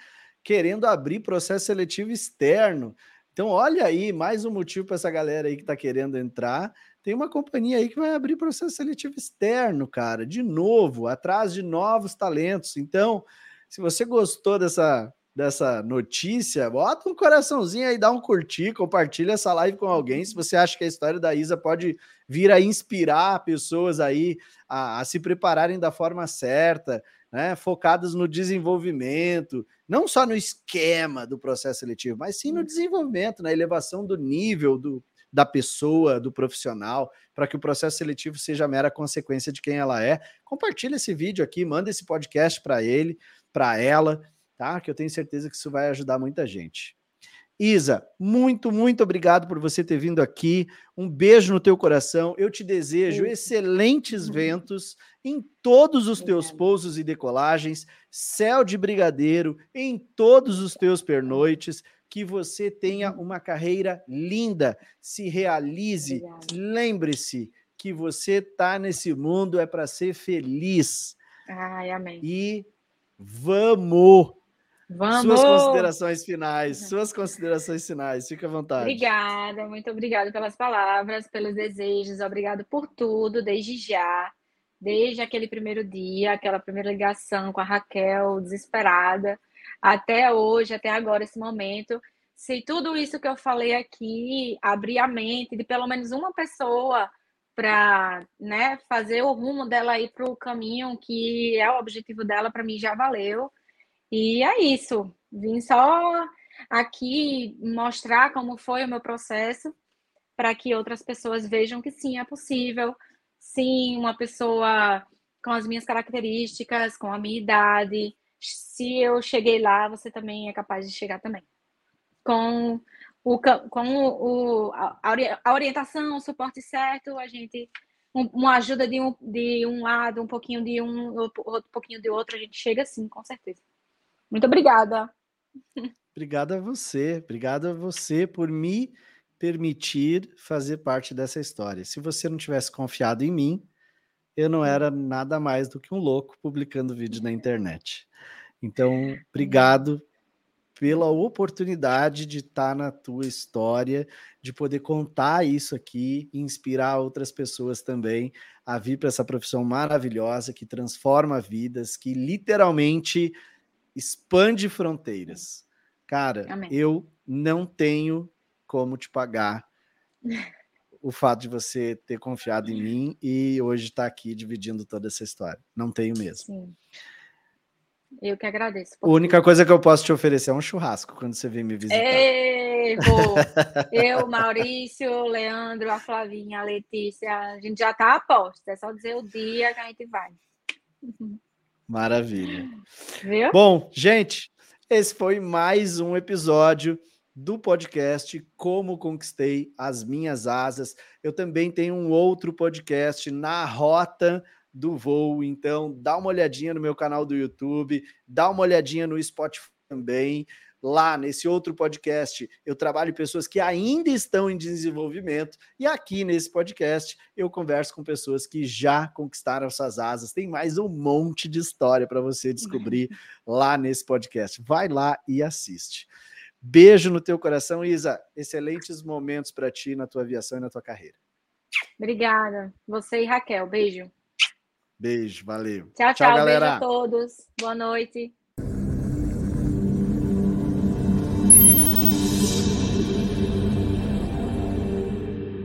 querendo abrir processo seletivo externo. Então, olha aí, mais um motivo para essa galera aí que está querendo entrar tem uma companhia aí que vai abrir processo seletivo externo, cara, de novo, atrás de novos talentos. Então, se você gostou dessa, dessa notícia, bota um coraçãozinho aí, dá um curtir, compartilha essa live com alguém. Se você acha que a história da Isa pode vir a inspirar pessoas aí a, a se prepararem da forma certa, né, focadas no desenvolvimento, não só no esquema do processo seletivo, mas sim no desenvolvimento, na elevação do nível do, da pessoa, do profissional, para que o processo seletivo seja mera consequência de quem ela é. Compartilha esse vídeo aqui, manda esse podcast para ele, para ela, tá? Que eu tenho certeza que isso vai ajudar muita gente. Isa, muito, muito obrigado por você ter vindo aqui. Um beijo no teu coração. Eu te desejo excelentes ventos em todos os teus pousos e decolagens, céu de brigadeiro em todos os teus pernoites que você tenha uhum. uma carreira linda, se realize. Lembre-se que você está nesse mundo é para ser feliz. Ai, amém. E vamos! Vamos! Suas considerações finais, uhum. suas considerações finais, fique à vontade. Obrigada, muito obrigada pelas palavras, pelos desejos, obrigado por tudo, desde já, desde aquele primeiro dia, aquela primeira ligação com a Raquel, desesperada, até hoje, até agora, esse momento. Se tudo isso que eu falei aqui abrir a mente de pelo menos uma pessoa para né, fazer o rumo dela ir para o caminho que é o objetivo dela, para mim já valeu. E é isso. Vim só aqui mostrar como foi o meu processo para que outras pessoas vejam que sim, é possível. Sim, uma pessoa com as minhas características, com a minha idade, se eu cheguei lá, você também é capaz de chegar também. Com, o, com o, a orientação, o suporte certo, a gente uma ajuda de um, de um lado, um pouquinho de um, outro pouquinho de outro, a gente chega sim, com certeza. Muito obrigada. Obrigado a você, obrigado a você por me permitir fazer parte dessa história. Se você não tivesse confiado em mim, eu não era nada mais do que um louco publicando vídeo na internet. Então, obrigado pela oportunidade de estar na tua história, de poder contar isso aqui inspirar outras pessoas também a vir para essa profissão maravilhosa que transforma vidas, que literalmente expande fronteiras. Cara, Amém. eu não tenho como te pagar o fato de você ter confiado em mim e hoje estar aqui dividindo toda essa história. Não tenho mesmo. Sim. Eu que agradeço. A única coisa que eu posso te oferecer é um churrasco quando você vem me visitar. Ei, vou. eu, Maurício, Leandro, a Flavinha, a Letícia, a gente já tá a posto. É só dizer o dia que a gente vai. Maravilha. Viu? Bom, gente, esse foi mais um episódio do podcast Como Conquistei as Minhas Asas. Eu também tenho um outro podcast na rota do voo, então dá uma olhadinha no meu canal do YouTube, dá uma olhadinha no Spotify também. Lá nesse outro podcast, eu trabalho pessoas que ainda estão em desenvolvimento, e aqui nesse podcast eu converso com pessoas que já conquistaram suas asas. Tem mais um monte de história para você descobrir lá nesse podcast. Vai lá e assiste. Beijo no teu coração, Isa. Excelentes momentos para ti na tua aviação e na tua carreira. Obrigada. Você e Raquel. Beijo. Beijo, valeu. Tchau, tchau. tchau beijo a todos. Boa noite.